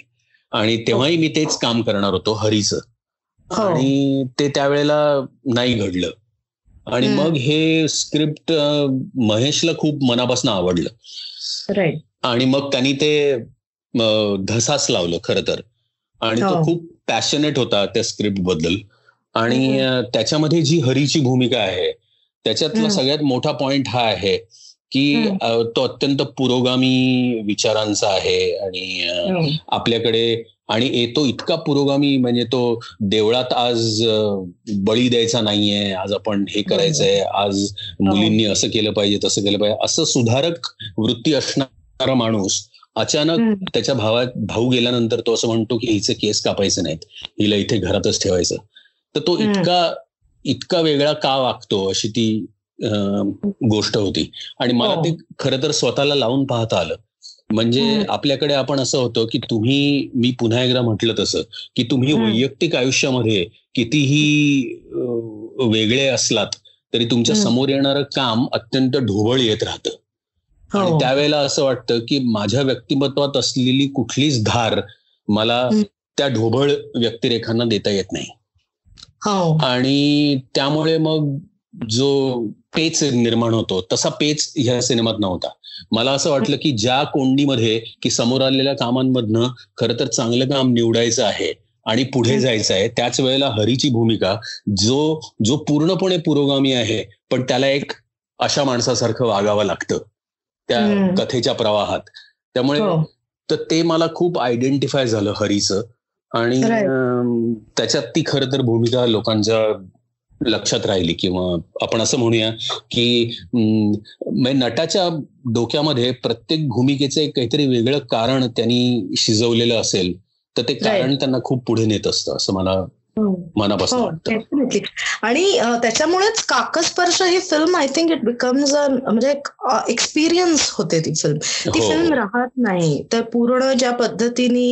आणि तेव्हाही मी तेच काम करणार होतो हरीचं. हो. आणि ते त्यावेळेला नाही घडलं. आणि. मग हे स्क्रिप्ट महेशला खूप मनापासून आवडलं. आणि मग त्यांनी ते धसास लावलं खर तर. आणि तो हो. खूप पॅशनेट होता त्या स्क्रिप्टबद्दल. आणि त्याच्यामध्ये जी हरीची भूमिका आहे त्याच्यातला. सगळ्यात मोठा पॉइंट हा आहे की तो अत्यंत पुरोगामी विचारांचा आहे आणि आपल्याकडे आणि येतो इतका पुरोगामी म्हणजे तो देवळात आज बळी द्यायचा नाहीये आज आपण हे करायचंय आज मुलींनी असं केलं पाहिजे तसं केलं पाहिजे असं सुधारक वृत्ती असणारा माणूस अचानक. त्याच्या भावात भाऊ गेल्यानंतर तो असं म्हणतो की हिचे केस कापायचे नाहीत हिला इथे घरातच ठेवायचं तर तो. इतका इतका वेगळा का वागतो अशी ती गोष्ट होती आणि मला हो. ते खरं तर स्वतःला लावून पाहता आलं म्हणजे. आपल्याकडे आपण असं होतं की तुम्ही मी पुन्हा एकदा म्हटलं तसं की तुम्ही. वैयक्तिक आयुष्यामध्ये कितीही वेगळे असलात तरी तुमच्या. समोर येणारं काम अत्यंत ढोबळ येत राहतं आणि हो. त्यावेळेला असं वाटतं की माझ्या व्यक्तिमत्वात असलेली कुठलीच धार मला. त्या ढोबळ व्यक्तिरेखांना देता येत नाही हो आणि त्यामुळे मग जो पेच निर्माण होतो तसा पेच ह्या सिनेमात नव्हता मला असं वाटलं की ज्या कोंडीमध्ये की समोर आलेल्या कामांमधनं खरं तर चांगलं काम निवडायचं आहे आणि पुढे. जायचं आहे त्याच वेळेला हरीची भूमिका जो जो पूर्णपणे पुरोगामी आहे पण त्याला एक अशा माणसासारखं वागावं लागतं त्या. कथेच्या प्रवाहात. त्यामुळे हो. तर ते मला खूप आयडेंटिफाय झालं हरीचं. आणि त्याच्यात ती खरं तर भूमिका लोकांच्या लक्षात राहिली किंवा आपण असं म्हणूया की म्हणजे नटाच्या डोक्यामध्ये प्रत्येक भूमिकेचं एक काहीतरी वेगळं कारण त्यांनी शिजवलेलं असेल तर ते कारण त्यांना खूप पुढे नेत असतं असं मला मनापासून हो वाटतं. आणि त्याच्यामुळेच काकस्पर्श ही film I think it becomes a म्हणजे एक्सपिरियन्स होते ती फिल्म ती हो. फिल्म राहत नाही. तर पूर्ण ज्या पद्धतीने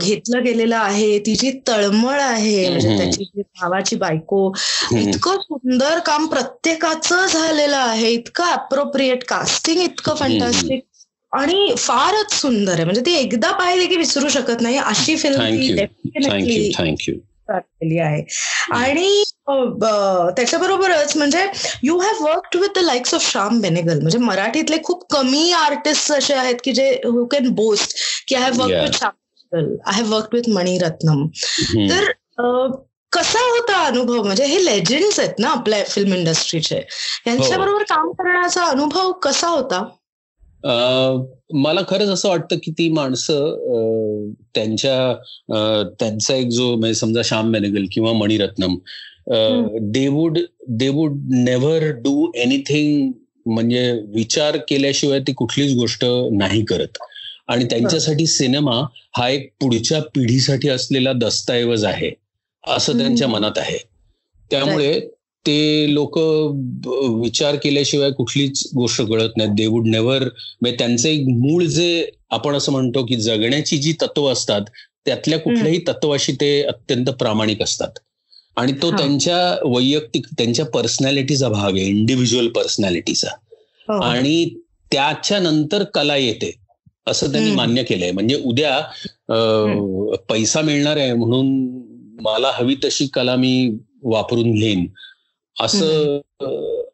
घेतलं गेलेलं आहे ती जी तळमळ आहे म्हणजे. त्याची जी भावाची बायको. इतकं सुंदर काम प्रत्येकाचं झालेलं आहे इतकं अप्रोप्रिएट कास्टिंग इतकं फंटास्टिक आणि फारच सुंदर आहे. म्हणजे ती एकदा पाहिली की विसरू शकत नाही अशी फिल्म थँक्यू थँक्यू केली आहे. आणि त्याच्याबरोबरच म्हणजे you have work with the likes of Shyam Benegal म्हणजे मराठीतले खूप कमी आर्टिस्ट असे आहेत की जे हु कॅन बोस्ट की I have work with Shyam I have work with Mani Ratnam तर कसा होता अनुभव? म्हणजे हे लेजंड्स आहेत ना आपल्या फिल्म इंडस्ट्रीचे यांच्याबरोबर काम करण्याचा अनुभव कसा होता? मला खरंच असं वाटतं की ती माणसं त्यांच्या त्यांचा एक जो म्हणजे समजा श्याम बेनेगल किंवा Mani Ratnam they would they would never do anything म्हणजे विचार केल्याशिवाय ती कुठलीच गोष्ट नाही करत. आणि त्यांच्यासाठी सिनेमा हा एक पुढच्या पिढीसाठी असलेला दस्तऐवज आहे असं त्यांच्या मनात आहे. त्यामुळे ते लोक विचार केल्याशिवाय कुठलीच गोष्ट कळत नाही दे वुड नेव्हर म्हणजे त्यांचे मूळ जे आपण असं म्हणतो की जगण्याची जी तत्व असतात त्यातल्या कुठल्याही तत्वाशी ते अत्यंत प्रामाणिक असतात. आणि तो त्यांच्या वैयक्तिक त्यांच्या पर्सनॅलिटीचा भाग आहे इंडिव्हिज्युअल पर्सनॅलिटीचा हो. आणि त्याच्या नंतर कला येते असं त्यांनी मान्य केलंय. म्हणजे उद्या पैसा मिळणार आहे म्हणून मला हवी तशी कला मी वापरून घेईन. असं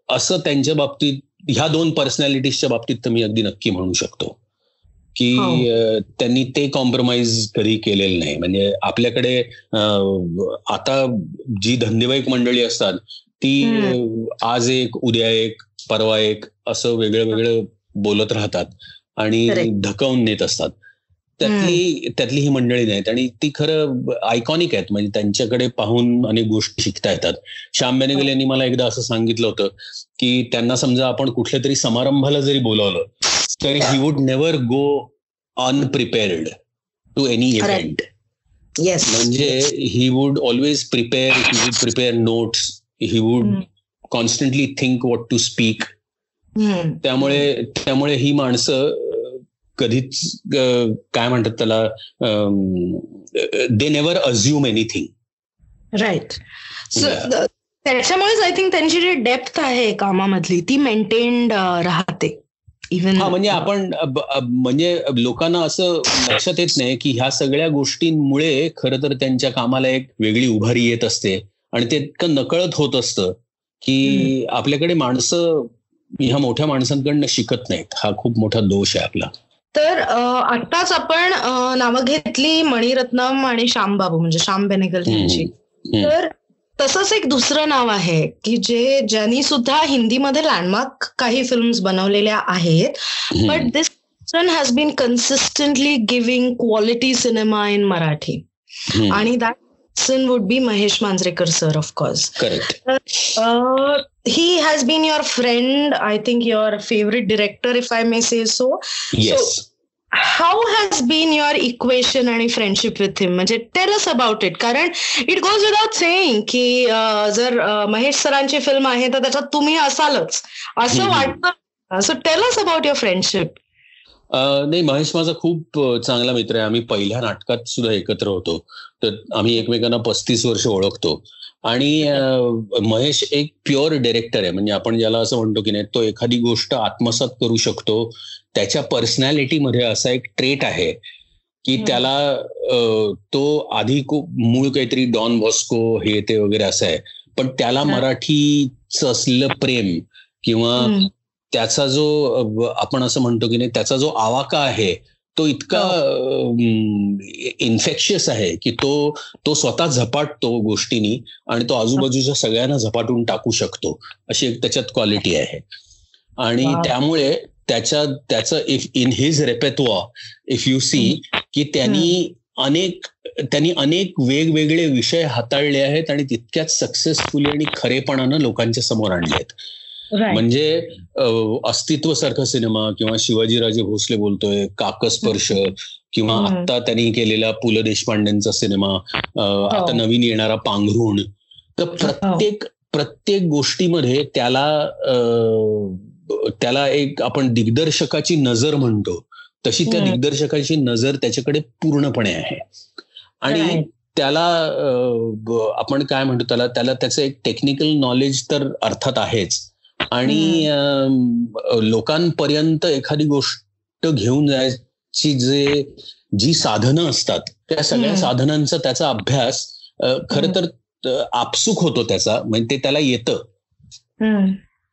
असं त्यांच्या बाबतीत ह्या दोन पर्सनॅलिटीजच्या बाबतीत तर मी अगदी नक्की म्हणू शकतो. की हो. त्यांनी ते कॉम्प्रोमाइज कधी केलेलं नाही. म्हणजे आपल्याकडे आता जी धंदेवाईक मंडळी असतात ती आज एक उद्या एक परवा एक असं वेगळं वेगळं बोलत राहतात आणि धकवून नेत असतात. त्यातली त्यातली ही मंडळी नाहीत. आणि ती खरं आयकॉनिक आहेत. म्हणजे त्यांच्याकडे पाहून अनेक गोष्टी शिकता येतात. श्याम बेनेगल हो. यांनी मला एकदा असं सांगितलं होतं की त्यांना समजा आपण कुठल्या तरी समारंभाला जरी बोलावलं तरी he. Would never go unprepared to any event म्हणजे he would always prepare he would prepare notes he would constantly think what to speak त्यामुळे त्यामुळे ही माणसं कधीच काय म्हणतात त्याला they never assume anything right त्याच्यामुळेच आय थिंक त्यांची जी डेप्थ आहे कामामधली ती मेंटेन्ड राहते. इव्हन हा म्हणजे आपण म्हणजे लोकांना असं लक्षात येत नाही की ह्या सगळ्या गोष्टींमुळे खरं तर त्यांच्या कामाला एक वेगळी उभारी येत असते. आणि ते इतकं नकळत होत असतं की आपल्याकडे माणसं ह्या मोठ्या माणसांकडनं शिकत नाहीत. हा खूप मोठा दोष आहे आपला. तर आत्ताच आपण नावं घेतली मणिरत्नम आणि श्यामबाबू म्हणजे श्याम बेनेगल यांची तर तसंच एक दुसरं नाव आहे की जे ज्यांनी सुद्धा हिंदीमध्ये लँडमार्क काही फिल्म्स बनवलेल्या आहेत. But this has been consistently giving quality cinema in Marathi आणि that person would be Mahesh Manjrekar sir of course he has been your friend i think your favorite director if i may say so. Yes. so, how has been your equation आणि friendship with him म्हणजे tell us about it कारण it goes without saying की जर महेश सरांची film आहे तर त्याच्यात तुम्ही असालच. असं वाटतं. So tell us about your friendship नाही महेश माझा खूप चांगला मित्र आहे. आम्ही पहिल्या नाटकात सुद्धा एकत्र होतो. तर आम्ही एकमेकांना पस्तीस वर्ष ओळखतो. आणि महेश एक प्युअर डिरेक्टर आहे. म्हणजे आपण ज्याला असं म्हणतो की नाही तो एखादी गोष्ट आत्मसात करू शकतो. त्याच्या पर्सनॅलिटीमध्ये असा एक ट्रेट आहे की त्याला तो आधी खूप मूळ काहीतरी डॉन वॉस्को हे ते वगैरे असं आहे. पण त्याला मराठीच असलेलं प्रेम किंवा त्याचा जो आपण असं म्हणतो की नाही त्याचा जो आवाका आहे तो इतका इन्फेक्शियस हो. आहे की तो तो स्वतः झपाटतो गोष्टींनी आणि तो आजूबाजूच्या सगळ्यांना झपाटून टाकू शकतो. अशी एक त्याच्यात क्वालिटी आहे. आणि त्यामुळे त्याच्या त्याचं if in his repertoire if you see की त्यांनी अनेक त्यांनी अनेक वेगवेगळे विषय हाताळले आहेत आणि तितक्याच सक्सेसफुली आणि खरेपणानं लोकांच्या समोर आणले आहेत. म्हणजे अस्तित्व सारखा सिनेमा किंवा शिवाजीराजे भोसले बोलतोय काकस्पर्श किंवा आता त्यांनी केलेला पु ल देशपांडेंचा सिनेमा आता हो. नवीन येणारा पांघरुण. तर प्रत्येक प्रत्येक गोष्टीमध्ये त्याला त्याला एक आपण दिग्दर्शकाची नजर म्हणतो. तशी त्या दिग्दर्शकाची नजर त्याच्याकडे पूर्णपणे आहे. आणि त्याला आपण काय म्हणतो त्याला त्याला त्याचं एक टेक्निकल नॉलेज तर अर्थात आहेच. आणि लोकांपर्यंत एखादी गोष्ट घेऊन जायची जे जी साधनं असतात त्या सगळ्या साधनांचा त्याचा अभ्यास खर तर आपसुक होतो त्याचा म्हणजे ते त्याला येतं.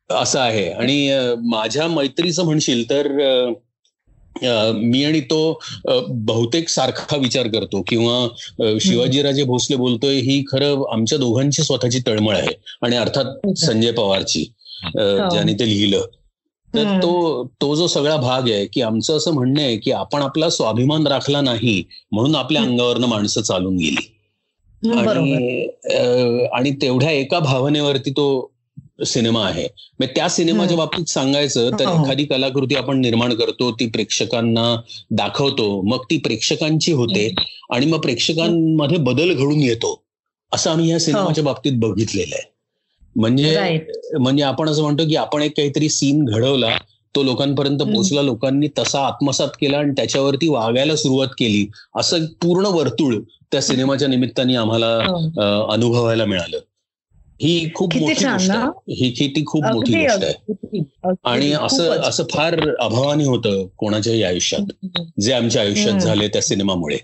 असं आहे. आणि माझ्या मैत्रीचं म्हणशील तर मी आणि तो बहुतेक सारखा विचार करतो किंवा शिवाजीराजे भोसले बोलतोय ही खरं आमच्या दोघांची स्वतःची तळमळ आहे. आणि अर्थात संजय पवारची. ज्याने ते लिहिलं तर तो तो जो सगळा भाग आहे की आमचं असं म्हणणं आहे की आपण आपला स्वाभिमान राखला नाही म्हणून आपल्या अंगावरनं माणसं चालून गेली. आणि आणि तेवढ्या एका भावनेवरती तो सिनेमा आहे. त्या सिनेमाच्या बाबतीत सांगायचं तर हो, हो. एखादी कलाकृती आपण निर्माण करतो ती प्रेक्षकांना दाखवतो मग ती प्रेक्षकांची होते आणि मग प्रेक्षकांमध्ये बदल घडून येतो असं आम्ही या सिनेमाच्या बाबतीत बघितलेलं आहे. म्हणजे म्हणजे आपण असं म्हणतो की आपण एक काहीतरी सीन घडवला तो लोकांपर्यंत पोहोचला लोकांनी तसा आत्मसात केला आणि त्याच्यावरती वागायला सुरुवात केली. असं पूर्ण वर्तुळ त्या सिनेमाच्या निमित्ताने आम्हाला हो. अनुभवायला मिळालं. ही खूप मोठी गोष्ट आहे. ही किती खूप मोठी गोष्ट आहे. आणि असं असं फार अभावानी होतं कोणाच्याही आयुष्यात. जे आमच्या आयुष्यात झाले त्या सिनेमामुळे.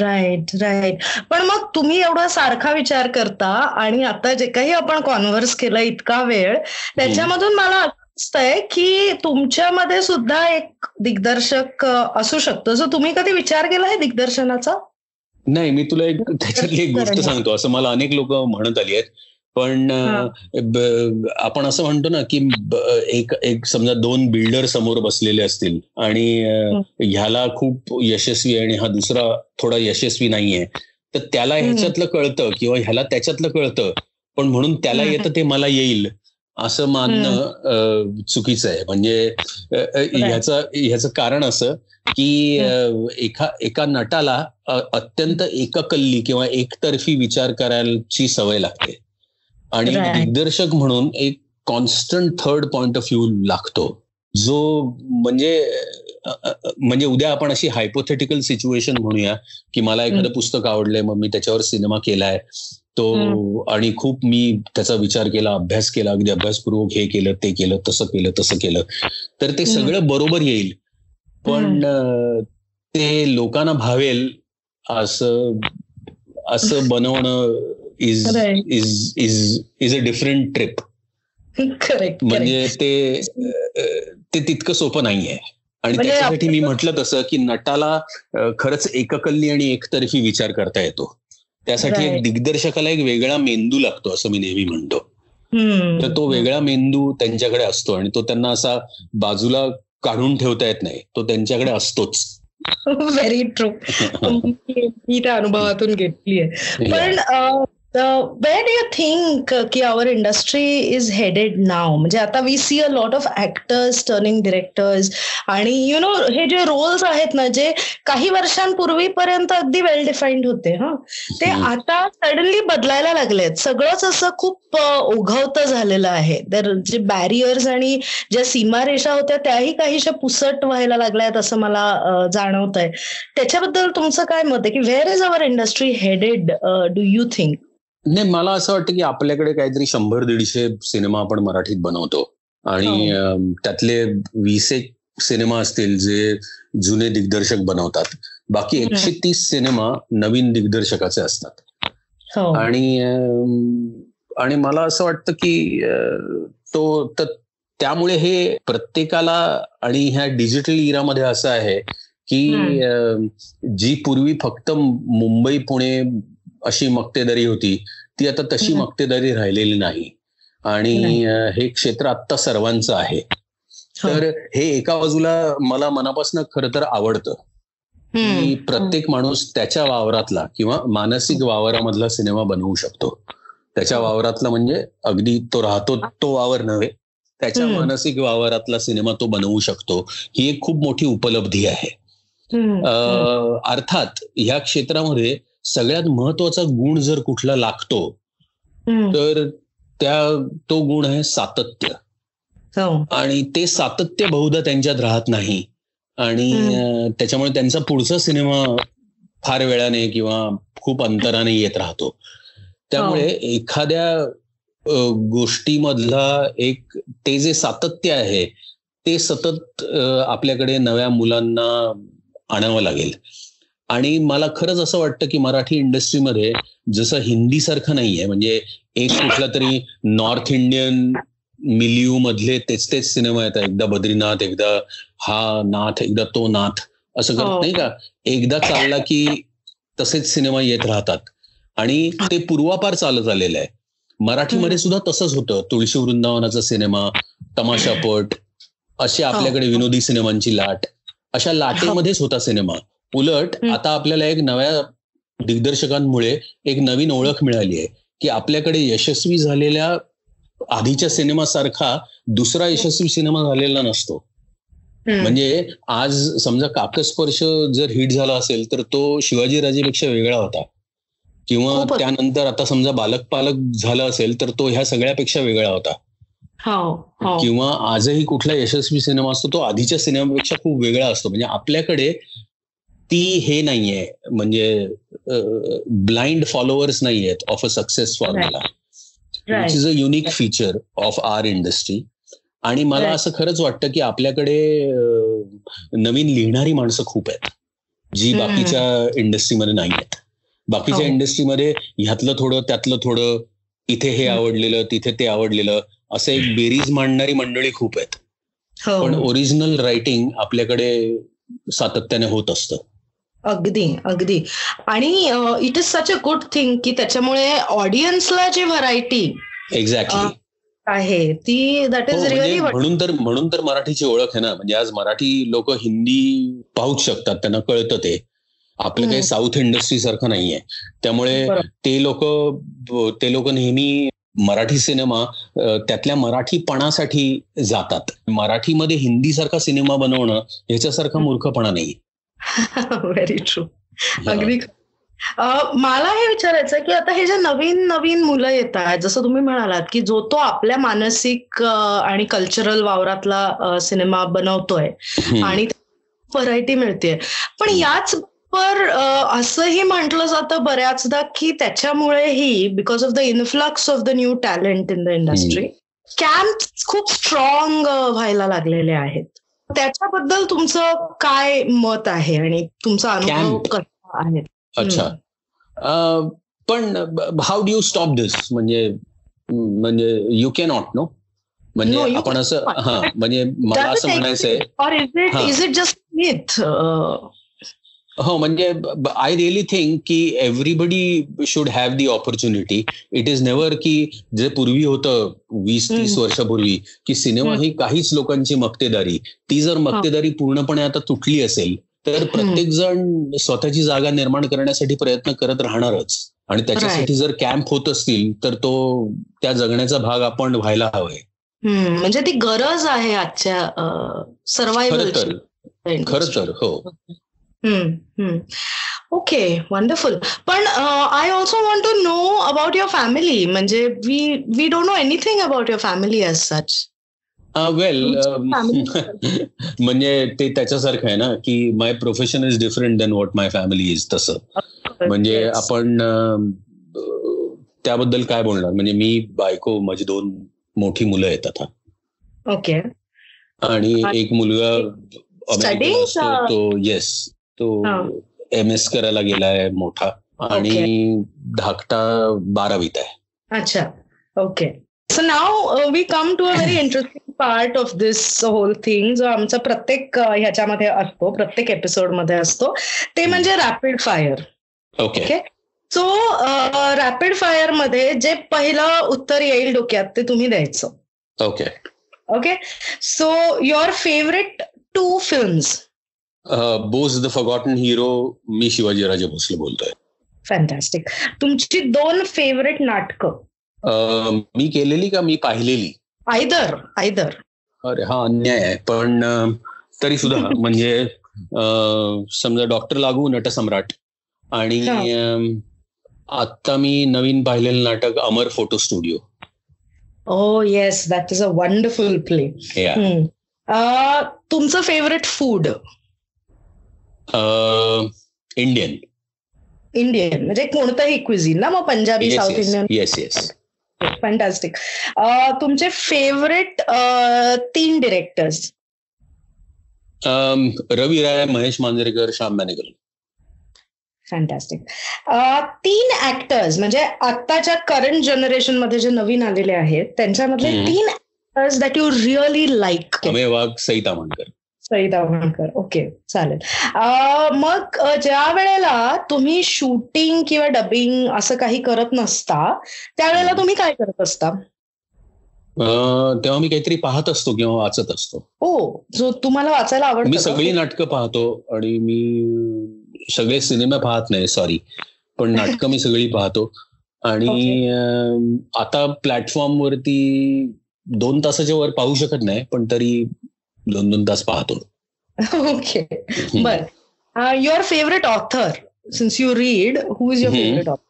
राईट राईट पण मग तुम्ही एवढा सारखा विचार करता आणि आता जे काही आपण कॉन्व्हर्स केलं इतका वेळ त्याच्यामधून मला आहे की तुमच्यामध्ये सुद्धा एक दिग्दर्शक असू शकतो. जर तुम्ही कधी विचार केला आहे दिग्दर्शनाचा? नाही मी तुला एक त्याच्यातली एक गोष्ट सांगतो. असं मला अनेक लोक म्हणत आली आहेत. पण आपण असं म्हणतो ना की एक एक समजा दोन बिल्डर समोर बसलेले असतील आणि ह्याला खूप यशस्वी आणि हा दुसरा थोडा यशस्वी नाहीये तर त्याला ह्याच्यातलं कळतं किंवा ह्याला त्याच्यातलं कळतं पण म्हणून त्याला येतं ते मला येईल असं मानणं चुकीचं आहे. म्हणजे ह्याचं ह्याचं कारण असं की एका एका नटाला अत्यंत एककल्ली किंवा एकतर्फी विचार करायची सवय लागते. आणि दिग्दर्शक म्हणून एक constant third point of view लागतो. जो म्हणजे म्हणजे उद्या आपण अशी हायपोथेटिकल सिच्युएशन म्हणूया की मला एखादं पुस्तक आवडलंय मग मी त्याच्यावर सिनेमा केलाय. तो आणि खूप मी त्याचा विचार केला अभ्यास केला अगदी अभ्यासपूर्वक हे केलं ते केलं तसं केलं तसं केलं. तर ते सगळं बरोबर येईल. पण ते लोकांना भावेल असं असं बनवणं is is is is a different trip म्हणजे ते ते तितकं सोपं नाहीये. आणि म्हणजे त्याच्यासाठी मी म्हटलं तसं की नटाला खरंच एककल्ली आणि एकतर्फी विचार करता येतो. त्यासाठी एक दिग्दर्शकाला एक वेगळा मेंदू लागतो असं मी नेहमी म्हणतो. तर तो वेगळा मेंदू त्यांच्याकडे असतो आणि तो त्यांना असा बाजूला काढून ठेवता येत नाही. तो त्यांच्याकडे असतोच. व्हेरी ट्रू मी त्या अनुभवातून घेतली आहे पण वेर डू यू थिंक की our industry is headed now म्हणजे आता we see a lot of actors turning directors आणि यु नो हे जे रोल्स आहेत ना जे काही वर्षांपूर्वीपर्यंत अगदी वेल डिफाईन्ड होते हा. ते आता सडनली बदलायला लागलेत. सगळंच असं खूप ओघवत झालेलं आहे. तर जे बॅरियर्स आणि ज्या सीमारेषा होत्या त्याही काहीशा पुसट व्हायला लागल्यात असं मला जाणवत आहे त्याच्याबद्दल तुमचं काय मत आहे? की where is our industry headed do you think नाही मला असं वाटतं की आपल्याकडे काहीतरी शंभर दीडशे सिनेमा आपण मराठीत बनवतो. आणि हो. त्यातले वीस एक सिनेमा असतील जे जुने दिग्दर्शक बनवतात. बाकी एकशे तीस सिनेमा नवीन दिग्दर्शकाचे असतात. हो. आणि आणि मला असं वाटतं की तो तर त्यामुळे हे प्रत्येकाला आणि ह्या डिजिटल इरामध्ये असं आहे की जी पूर्वी फक्त मुंबई पुणे अशी मक्तेदारी होती. ती आता तशी मक्तेदारी राहिलेली नाही. आणि हे क्षेत्र आत्ता सर्वांचं आहे. हो. तर हे एका बाजूला मला मनापासून खरं तर आवडतं. की प्रत्येक माणूस त्याच्या वावरातला किंवा मानसिक वावरामधला सिनेमा बनवू शकतो. त्याच्या वावरातला म्हणजे अगदी तो राहतो तो वावर नव्हे त्याच्या मानसिक वावरातला सिनेमा तो बनवू शकतो. ही एक खूप मोठी उपलब्धी आहे. अर्थात ह्या क्षेत्रामध्ये सगळ्यात महत्त्वाचा गुण जर कुठला लागतो तर त्या तो गुण आहे सातत्य. हो. आणि ते सातत्य बहुधा त्यांच्यात राहत नाही. आणि त्याच्यामुळे त्यांचा पुढचा सिनेमा फार वेळाने किंवा खूप अंतराने येत राहतो. त्यामुळे हो. एखाद्या गोष्टीमधला एक ते जे सातत्य आहे ते सतत आपल्याकडे नव्या मुलांना आणावं लागेल. आणि मला खरंच असं वाटतं की मराठी इंडस्ट्रीमध्ये जसं हिंदी सारखं नाहीये म्हणजे एक कुठला तरी नॉर्थ इंडियन मिलियू मधले तेच तेच सिनेमा येतात. एकदा बद्रीनाथ एकदा हा नाथ एकदा तो नाथ असं करत हो. नाही का? एकदा चालला की तसेच सिनेमा येत राहतात. आणि ते पूर्वापार चालत आलेलं आहे. मराठीमध्ये. सुद्धा तसंच होतं. तुळशी वृंदावनाचा सिनेमा तमाशापट असे आपल्याकडे विनोदी सिनेमांची लाट अशा लाटेमध्येच होता सिनेमा. उलट. आता आपल्याला एक नव्या दिग्दर्शकांमुळे एक नवीन ओळख मिळाली आहे की आपल्याकडे यशस्वी झालेल्या आधीच्या सिनेमासारखा दुसरा यशस्वी सिनेमा झालेला नसतो. म्हणजे आज समजा काकस्पर्श जर हिट झाला असेल तर तो शिवाजी राजेपेक्षा वेगळा होता किंवा. त्यानंतर आता समजा बालक पालक झाला असेल तर तो ह्या सगळ्यापेक्षा वेगळा होता हो हो किंवा आजही कुठला यशस्वी सिनेमा असतो तो आधीच्या सिनेमापेक्षा खूप वेगळा असतो म्हणजे आपल्याकडे ती हे नाहीये. म्हणजे ब्लाइंड फॉलोअर्स नाहीयेत of a success formula which is a unique feature of our industry आणि मला. असं खरंच वाटतं की आपल्याकडे नवीन लिहिणारी माणसं खूप आहेत. जी. बाकीच्या इंडस्ट्रीमध्ये नाही आहेत बाकीच्या हो. इंडस्ट्रीमध्ये ह्यातलं थोडं त्यातलं थोडं इथे हे. आवडलेलं तिथे ते आवडलेलं असं एक बेरीज मांडणारी मंडळी खूप आहेत. हो. पण ओरिजिनल रायटिंग आपल्याकडे सातत्याने होत असतं. अगदी अगदी. आणि it is such a good thing की त्याच्यामुळे ऑडियन्सला जी व्हरायटी एक्झॅक्टली आहे ती दॅट इज रिअली म्हणून तर म्हणून तर मराठीची ओळख आहे ना. म्हणजे आज मराठी लोक हिंदी पाहूच शकतात त्यांना कळतं ते. आपलं काही. साऊथ इंडस्ट्री सारखं नाहीये. त्यामुळे ते लोक ते लोक नेहमी मराठी सिनेमा त्यातल्या मराठीपणासाठी जातात. मराठीमध्ये हिंदी सारखा सिनेमा बनवणं ह्याच्यासारखा मूर्खपणा नाही व्हेरी ट्रू अगदी मला हे विचारायचं की आता हे जे नवीन नवीन मुलं येत आहेत जसं तुम्ही म्हणालात की जो तो आपल्या मानसिक आणि कल्चरल वावरातला सिनेमा बनवतोय. आणि व्हरायटी मिळते पण याच अं, असंही म्हटलं जातं बऱ्याचदा की त्याच्यामुळेही because of the influx of the new talent in the industry camp खूप स्ट्रॉंग व्हायला लागलेले आहेत. त्याच्याबद्दल तुमचं काय मत आहे आणि तुमचा अनुभव. कसा आहे? अच्छा. पण how do you stop this म्हणजे म्हणजे यू कॅन नॉट नो म्हणजे आपण असं. हा म्हणजे मला असं म्हणायचंय? Or is it हा. हो म्हणजे आय रिअली थिंक की everybody should have the opportunity it is never की जे पूर्वी होतं वीस तीस. वर्षापूर्वी की सिनेमा. ही काहीच लोकांची मक्तेदारी. ती जर मक्तेदारी पूर्णपणे आता तुटली असेल तर प्रत्येक जण स्वतःची जागा निर्माण करण्यासाठी प्रयत्न करत राहणारच. आणि त्याच्यासाठी जर कॅम्प होत असतील तर तो त्या जगण्याचा भाग आपण व्हायला हवाय. म्हणजे ती गरज आहे आजच्या तर. खरं तर हो. ओके वंडरफुल पण I also want to know about your family म्हणजे we we don't know anything about your family as such well म्हणजे ते त्याच्यासारखं आहे ना की my profession is different than what my family is तसं. म्हणजे आपण त्याबद्दल काय बोलणार? म्हणजे मी बायको माझी दोन मोठी मुलं आहेत आता. ओके आणि एक मुलगा? तो येस तो. एम एस करायला गेलाय मोठा आणि धाकटा बारावीत आहे. अच्छा. Okay. So now we come to a very interesting part of this whole thing जो आमचा प्रत्येक अ, ह्याच्यामध्ये असतो प्रत्येक एपिसोडमध्ये असतो. ते म्हणजे rapid fire okay. Okay so rapid फायरमध्ये जे पहिलं उत्तर येईल डोक्यात ते तुम्ही द्यायचं. Okay. Okay so your favourite two films Bose the forgotten hero मी शिवाजीराजे भोसले बोलतोय. फॅन्टॅस्टिक तुमची दोन फेवरेट नाटकं? मी केलेली का मी पाहिलेली? Either either. अरे हा अन्याय आहे पण तरी सुद्धा म्हणजे समजा डॉक्टर लागू नटसम्राट. आणि आता मी नवीन पाहिलेलं नाटक Amar photo studio. Oh yes that is a wonderful play तुमचं फेवरेट फूड इंडियन इंडियन म्हणजे कोणतंही क्विझिन ना मग Punjabi south yes Indian yes yes fantastic तुमचे फेवरेट तीन डिरेक्टर्स रवी राय महेश मांजरेकर श्याम मॅनेकर. फॅन्टॅस्टिक तीन ऍक्टर्स म्हणजे आत्ताच्या करंट जनरेशनमध्ये जे नवीन आलेले आहेत त्यांच्यामधले. तीन actors that you really like Wagh Sai Tamhankar Sayeed Awhankar okay चालेल. मग ज्या वेळेला तुम्ही शूटिंग किंवा डबिंग असं काही करत नसता त्यावेळेला तुम्ही काय करत असता? तेव्हा मी काहीतरी पाहत असतो किंवा वाचत असतो. ओ जो तुम्हाला वाचायला आवडतं मी? सगळी नाटकं पाहतो आणि मी सगळे सिनेमा पाहत नाही सॉरी पण नाटकं मी सगळी पाहतो. आणि आता प्लॅटफॉर्म वरती दोन तासाच्या वर पाहू शकत नाही पण तरी दोन दोन तास पाहतो. ओके बर. Your favourite author since you read who is your. Favourite author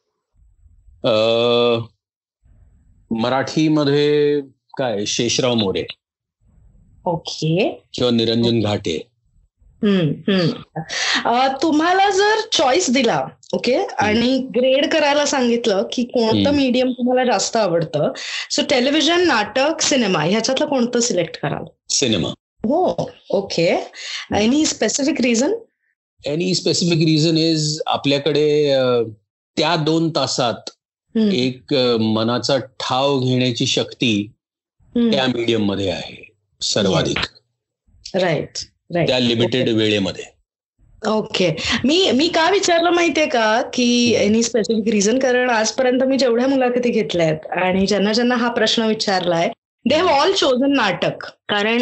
मराठीमध्ये काय? शेषराव मोरे. ओके किंवा निरंजन घाटे. तुम्हाला जर चॉईस दिला ओके आणि ग्रेड करायला सांगितलं की कोणतं. मीडियम तुम्हाला जास्त आवडतं सो टेलिव्हिजन नाटक सिनेमा ह्याच्यातलं कोणतं सिलेक्ट कराल? सिनेमा हो okay any specific reason any specific reason is आपल्याकडे त्या दोन तासात एक मनाचा ठाव घेण्याची शक्ती त्या मीडियममध्ये आहे सर्वाधिक. राईट राईट त्या लिमिटेड वेळेमध्ये. ओके मी मी का विचारलं माहितीये का की एनी स्पेसिफिक रिझन कारण आजपर्यंत मी जेवढ्या मुलाखती घेतल्या आहेत आणि ज्यांना ज्यांना हा प्रश्न विचारलाय दे हॅव ऑल चोजन नाटक. कारण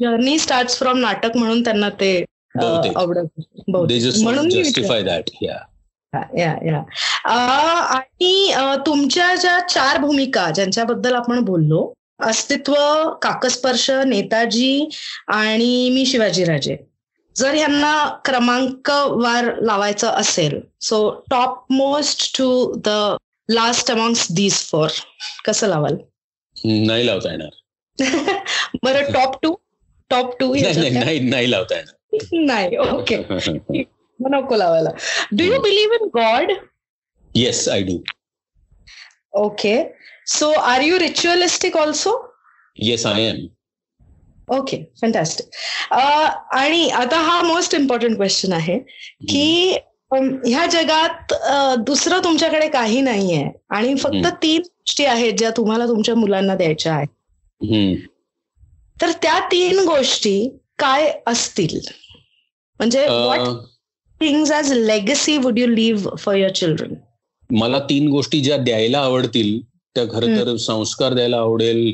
जर्नी स्टार्ट फ्रॉम नाटक म्हणून त्यांना ते. आवडत. म्हणून आणि तुमच्या ज्या चार भूमिका ज्यांच्याबद्दल आपण बोललो अस्तित्व काकस्पर्श नेताजी आणि मी शिवाजीराजे जर ह्यांना क्रमांक वार लावायचं असेल so top most to the last amongst these four कसं लावाल? नाही लावता येणार. बरं टॉप टू टॉप टू नाही नाही, नाही नाही लावता नाही ओके येणार नको लावायला. Do you believe in God yes I do okay so are you ritualistic also yes I am okay fantastic आणि आता हा मोस्ट इम्पॉर्टंट क्वेश्चन आहे की अम, ह्या जगात अ, दुसरं तुमच्याकडे काही नाहीये आणि फक्त. तीन गोष्टी आहेत ज्या तुम्हाला तुमच्या मुलांना द्यायच्या आहेत. तर त्या तीन गोष्टी काय असतील? म्हणजे things as legacy would you leave for your children मला तीन गोष्टी ज्या द्यायला आवडतील त्या खर तर संस्कार द्यायला आवडेल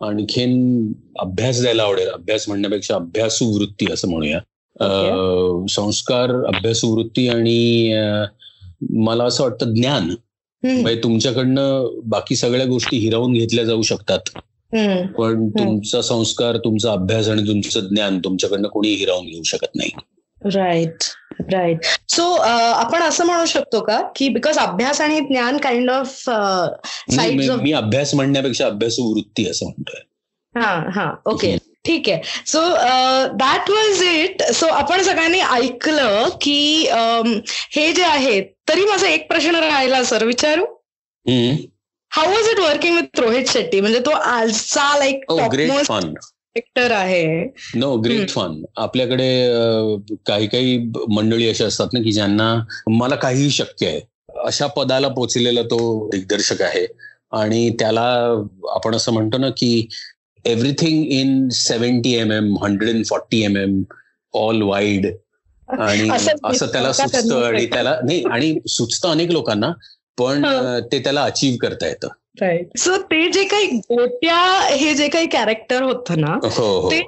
आणखीन अभ्यास द्यायला आवडेल. अभ्यास म्हणण्यापेक्षा अभ्यासू वृत्ती असं म्हणूया. अं, संस्कार अभ्यासू वृत्ती आणि मला असं वाटतं ज्ञान. म्हणजे तुमच्याकडनं बाकी सगळ्या गोष्टी हिरावून घेतल्या जाऊ शकतात. पण तुमचा संस्कार तुमचा अभ्यास आणि तुमचं ज्ञान तुमच्याकडनं कोणी हिरावून घेऊ शकत नाही. राईट राईट सो आपण असं म्हणू शकतो का की बिकॉज अभ्यास आणि ज्ञान काइंड ऑफ साईड मी अभ्यास म्हणण्यापेक्षा अभ्यासू वृत्ती असं म्हणतोय. हा हा. ओके ठीक आहे. So that was it so आपण सगळ्यांनी ऐकलं की अम, हे जे आहे तरी माझा एक प्रश्न राहिला सर विचारू? हम्म. How was it working with Rohit Shetty म्हणजे तो आजचा लाईक ग्रेट फन ऍक्टर आहे. नो ग्रेट फन आपल्याकडे अं, काही काही मंडळी अशा असतात ना की ज्यांना मला काहीही शक्य आहे. अशा पदाला पोचलेला तो दिग्दर्शक आहे. आणि त्याला आपण असं म्हणतो ना की everything in seventy M M hundred and forty M M all wide आणि असं त्याला सुचतं आणि? त्याला नाही आणि सुचतं अनेक लोकांना पण ते त्याला अचीव करता येतं. राईट सो ते जे काही गोट्या हे जे काही कॅरेक्टर होतं ना हो हो. ते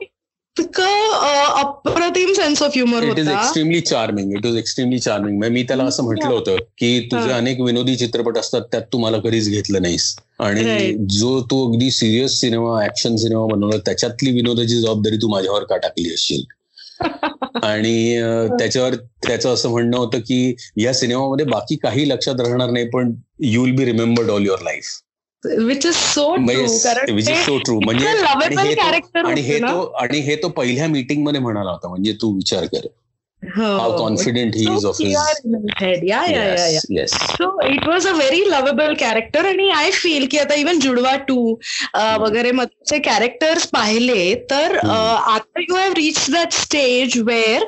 इतकं अप्रतिम sense of humour it is extremely charming it is extremely charming मी त्याला असं म्हटलं होतं की तुझे. अनेक विनोदी चित्रपट असतात त्यात तू मला कधीच घेतलं नाहीस. आणि. जो तू अगदी सिरियस सिनेमा ऍक्शन सिनेमा बनवला त्याच्यातली विनोदाची जबाबदारी तू माझ्यावर का टाकली असशील? आणि त्याच्यावर त्याचं असं म्हणणं होतं की या सिनेमामध्ये बाकी काही लक्षात राहणार नाही पण you will be remembered all your life which is so true is so true म्हणजे आणि लवेबल हे तो- कॅरेक्टर आणि हे तो हे पहिल्या मीटिंगमध्ये म्हणाला होता म्हणजे तू विचार कर how confident he so is of his in his head. Yeah, yeah, yes, yeah, yeah. yes. So it was a very lovable character आणि आय फील की आता इवन जुडवा टू वगैरे मधचे कॅरेक्टर्स पाहिले तर. आता you have reach that stage where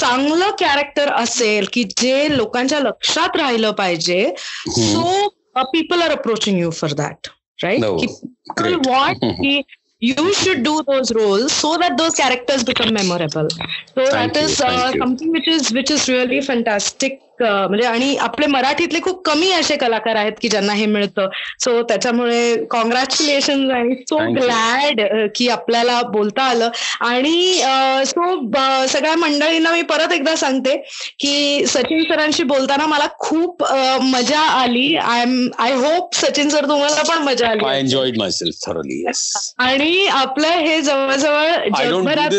चांगलं character असेल की जे लोकांच्या लक्षात राहिलं पाहिजे हम्म. people are approaching you for that, right? No. People want the, you should do those roles so that those characters become memorable. So Thank that you. is uh, something which is which is really fantastic म्हणजे आणि आपले मराठीतले खूप कमी असे कलाकार आहेत की ज्यांना हे मिळतं सो त्याच्यामुळे कॉंग्रॅच्युलेशन आणि सो. ग्लॅड की आपल्याला बोलता आलं आणि सो सगळ्या मंडळींना मी परत एकदा सांगते की सचिन सरांशी बोलताना मला खूप मजा आली I am I hope Sachin sir तुम्हाला पण मजा आली myself thoroughly. Yes. आणि आपलं हे जवळजवळ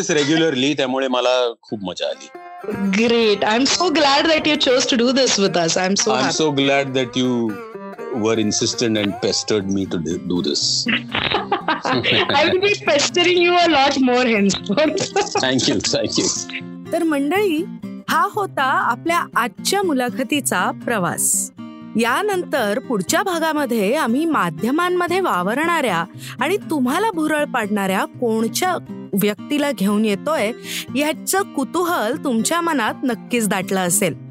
regularly, त्यामुळे मला खूप मजा आली. Am so glad that you chose to do this with us I am so I'm so glad that you were insistent and pestered me to do do this. I will be pestering you a lot more hence Thank you, thank you. तर मंडळी हा होता आपल्या आजच्या मुलाखतीचा प्रवास. यानंतर पुढच्या भागामध्ये आम्ही माध्यमांमध्ये वावरणाऱ्या आणि तुम्हाला भुरळ पाडणाऱ्या कोणच्या व्यक्तीला घेऊन येतोय याचं कुतूहल तुमच्या मनात नक्कीच दाटलं असेल.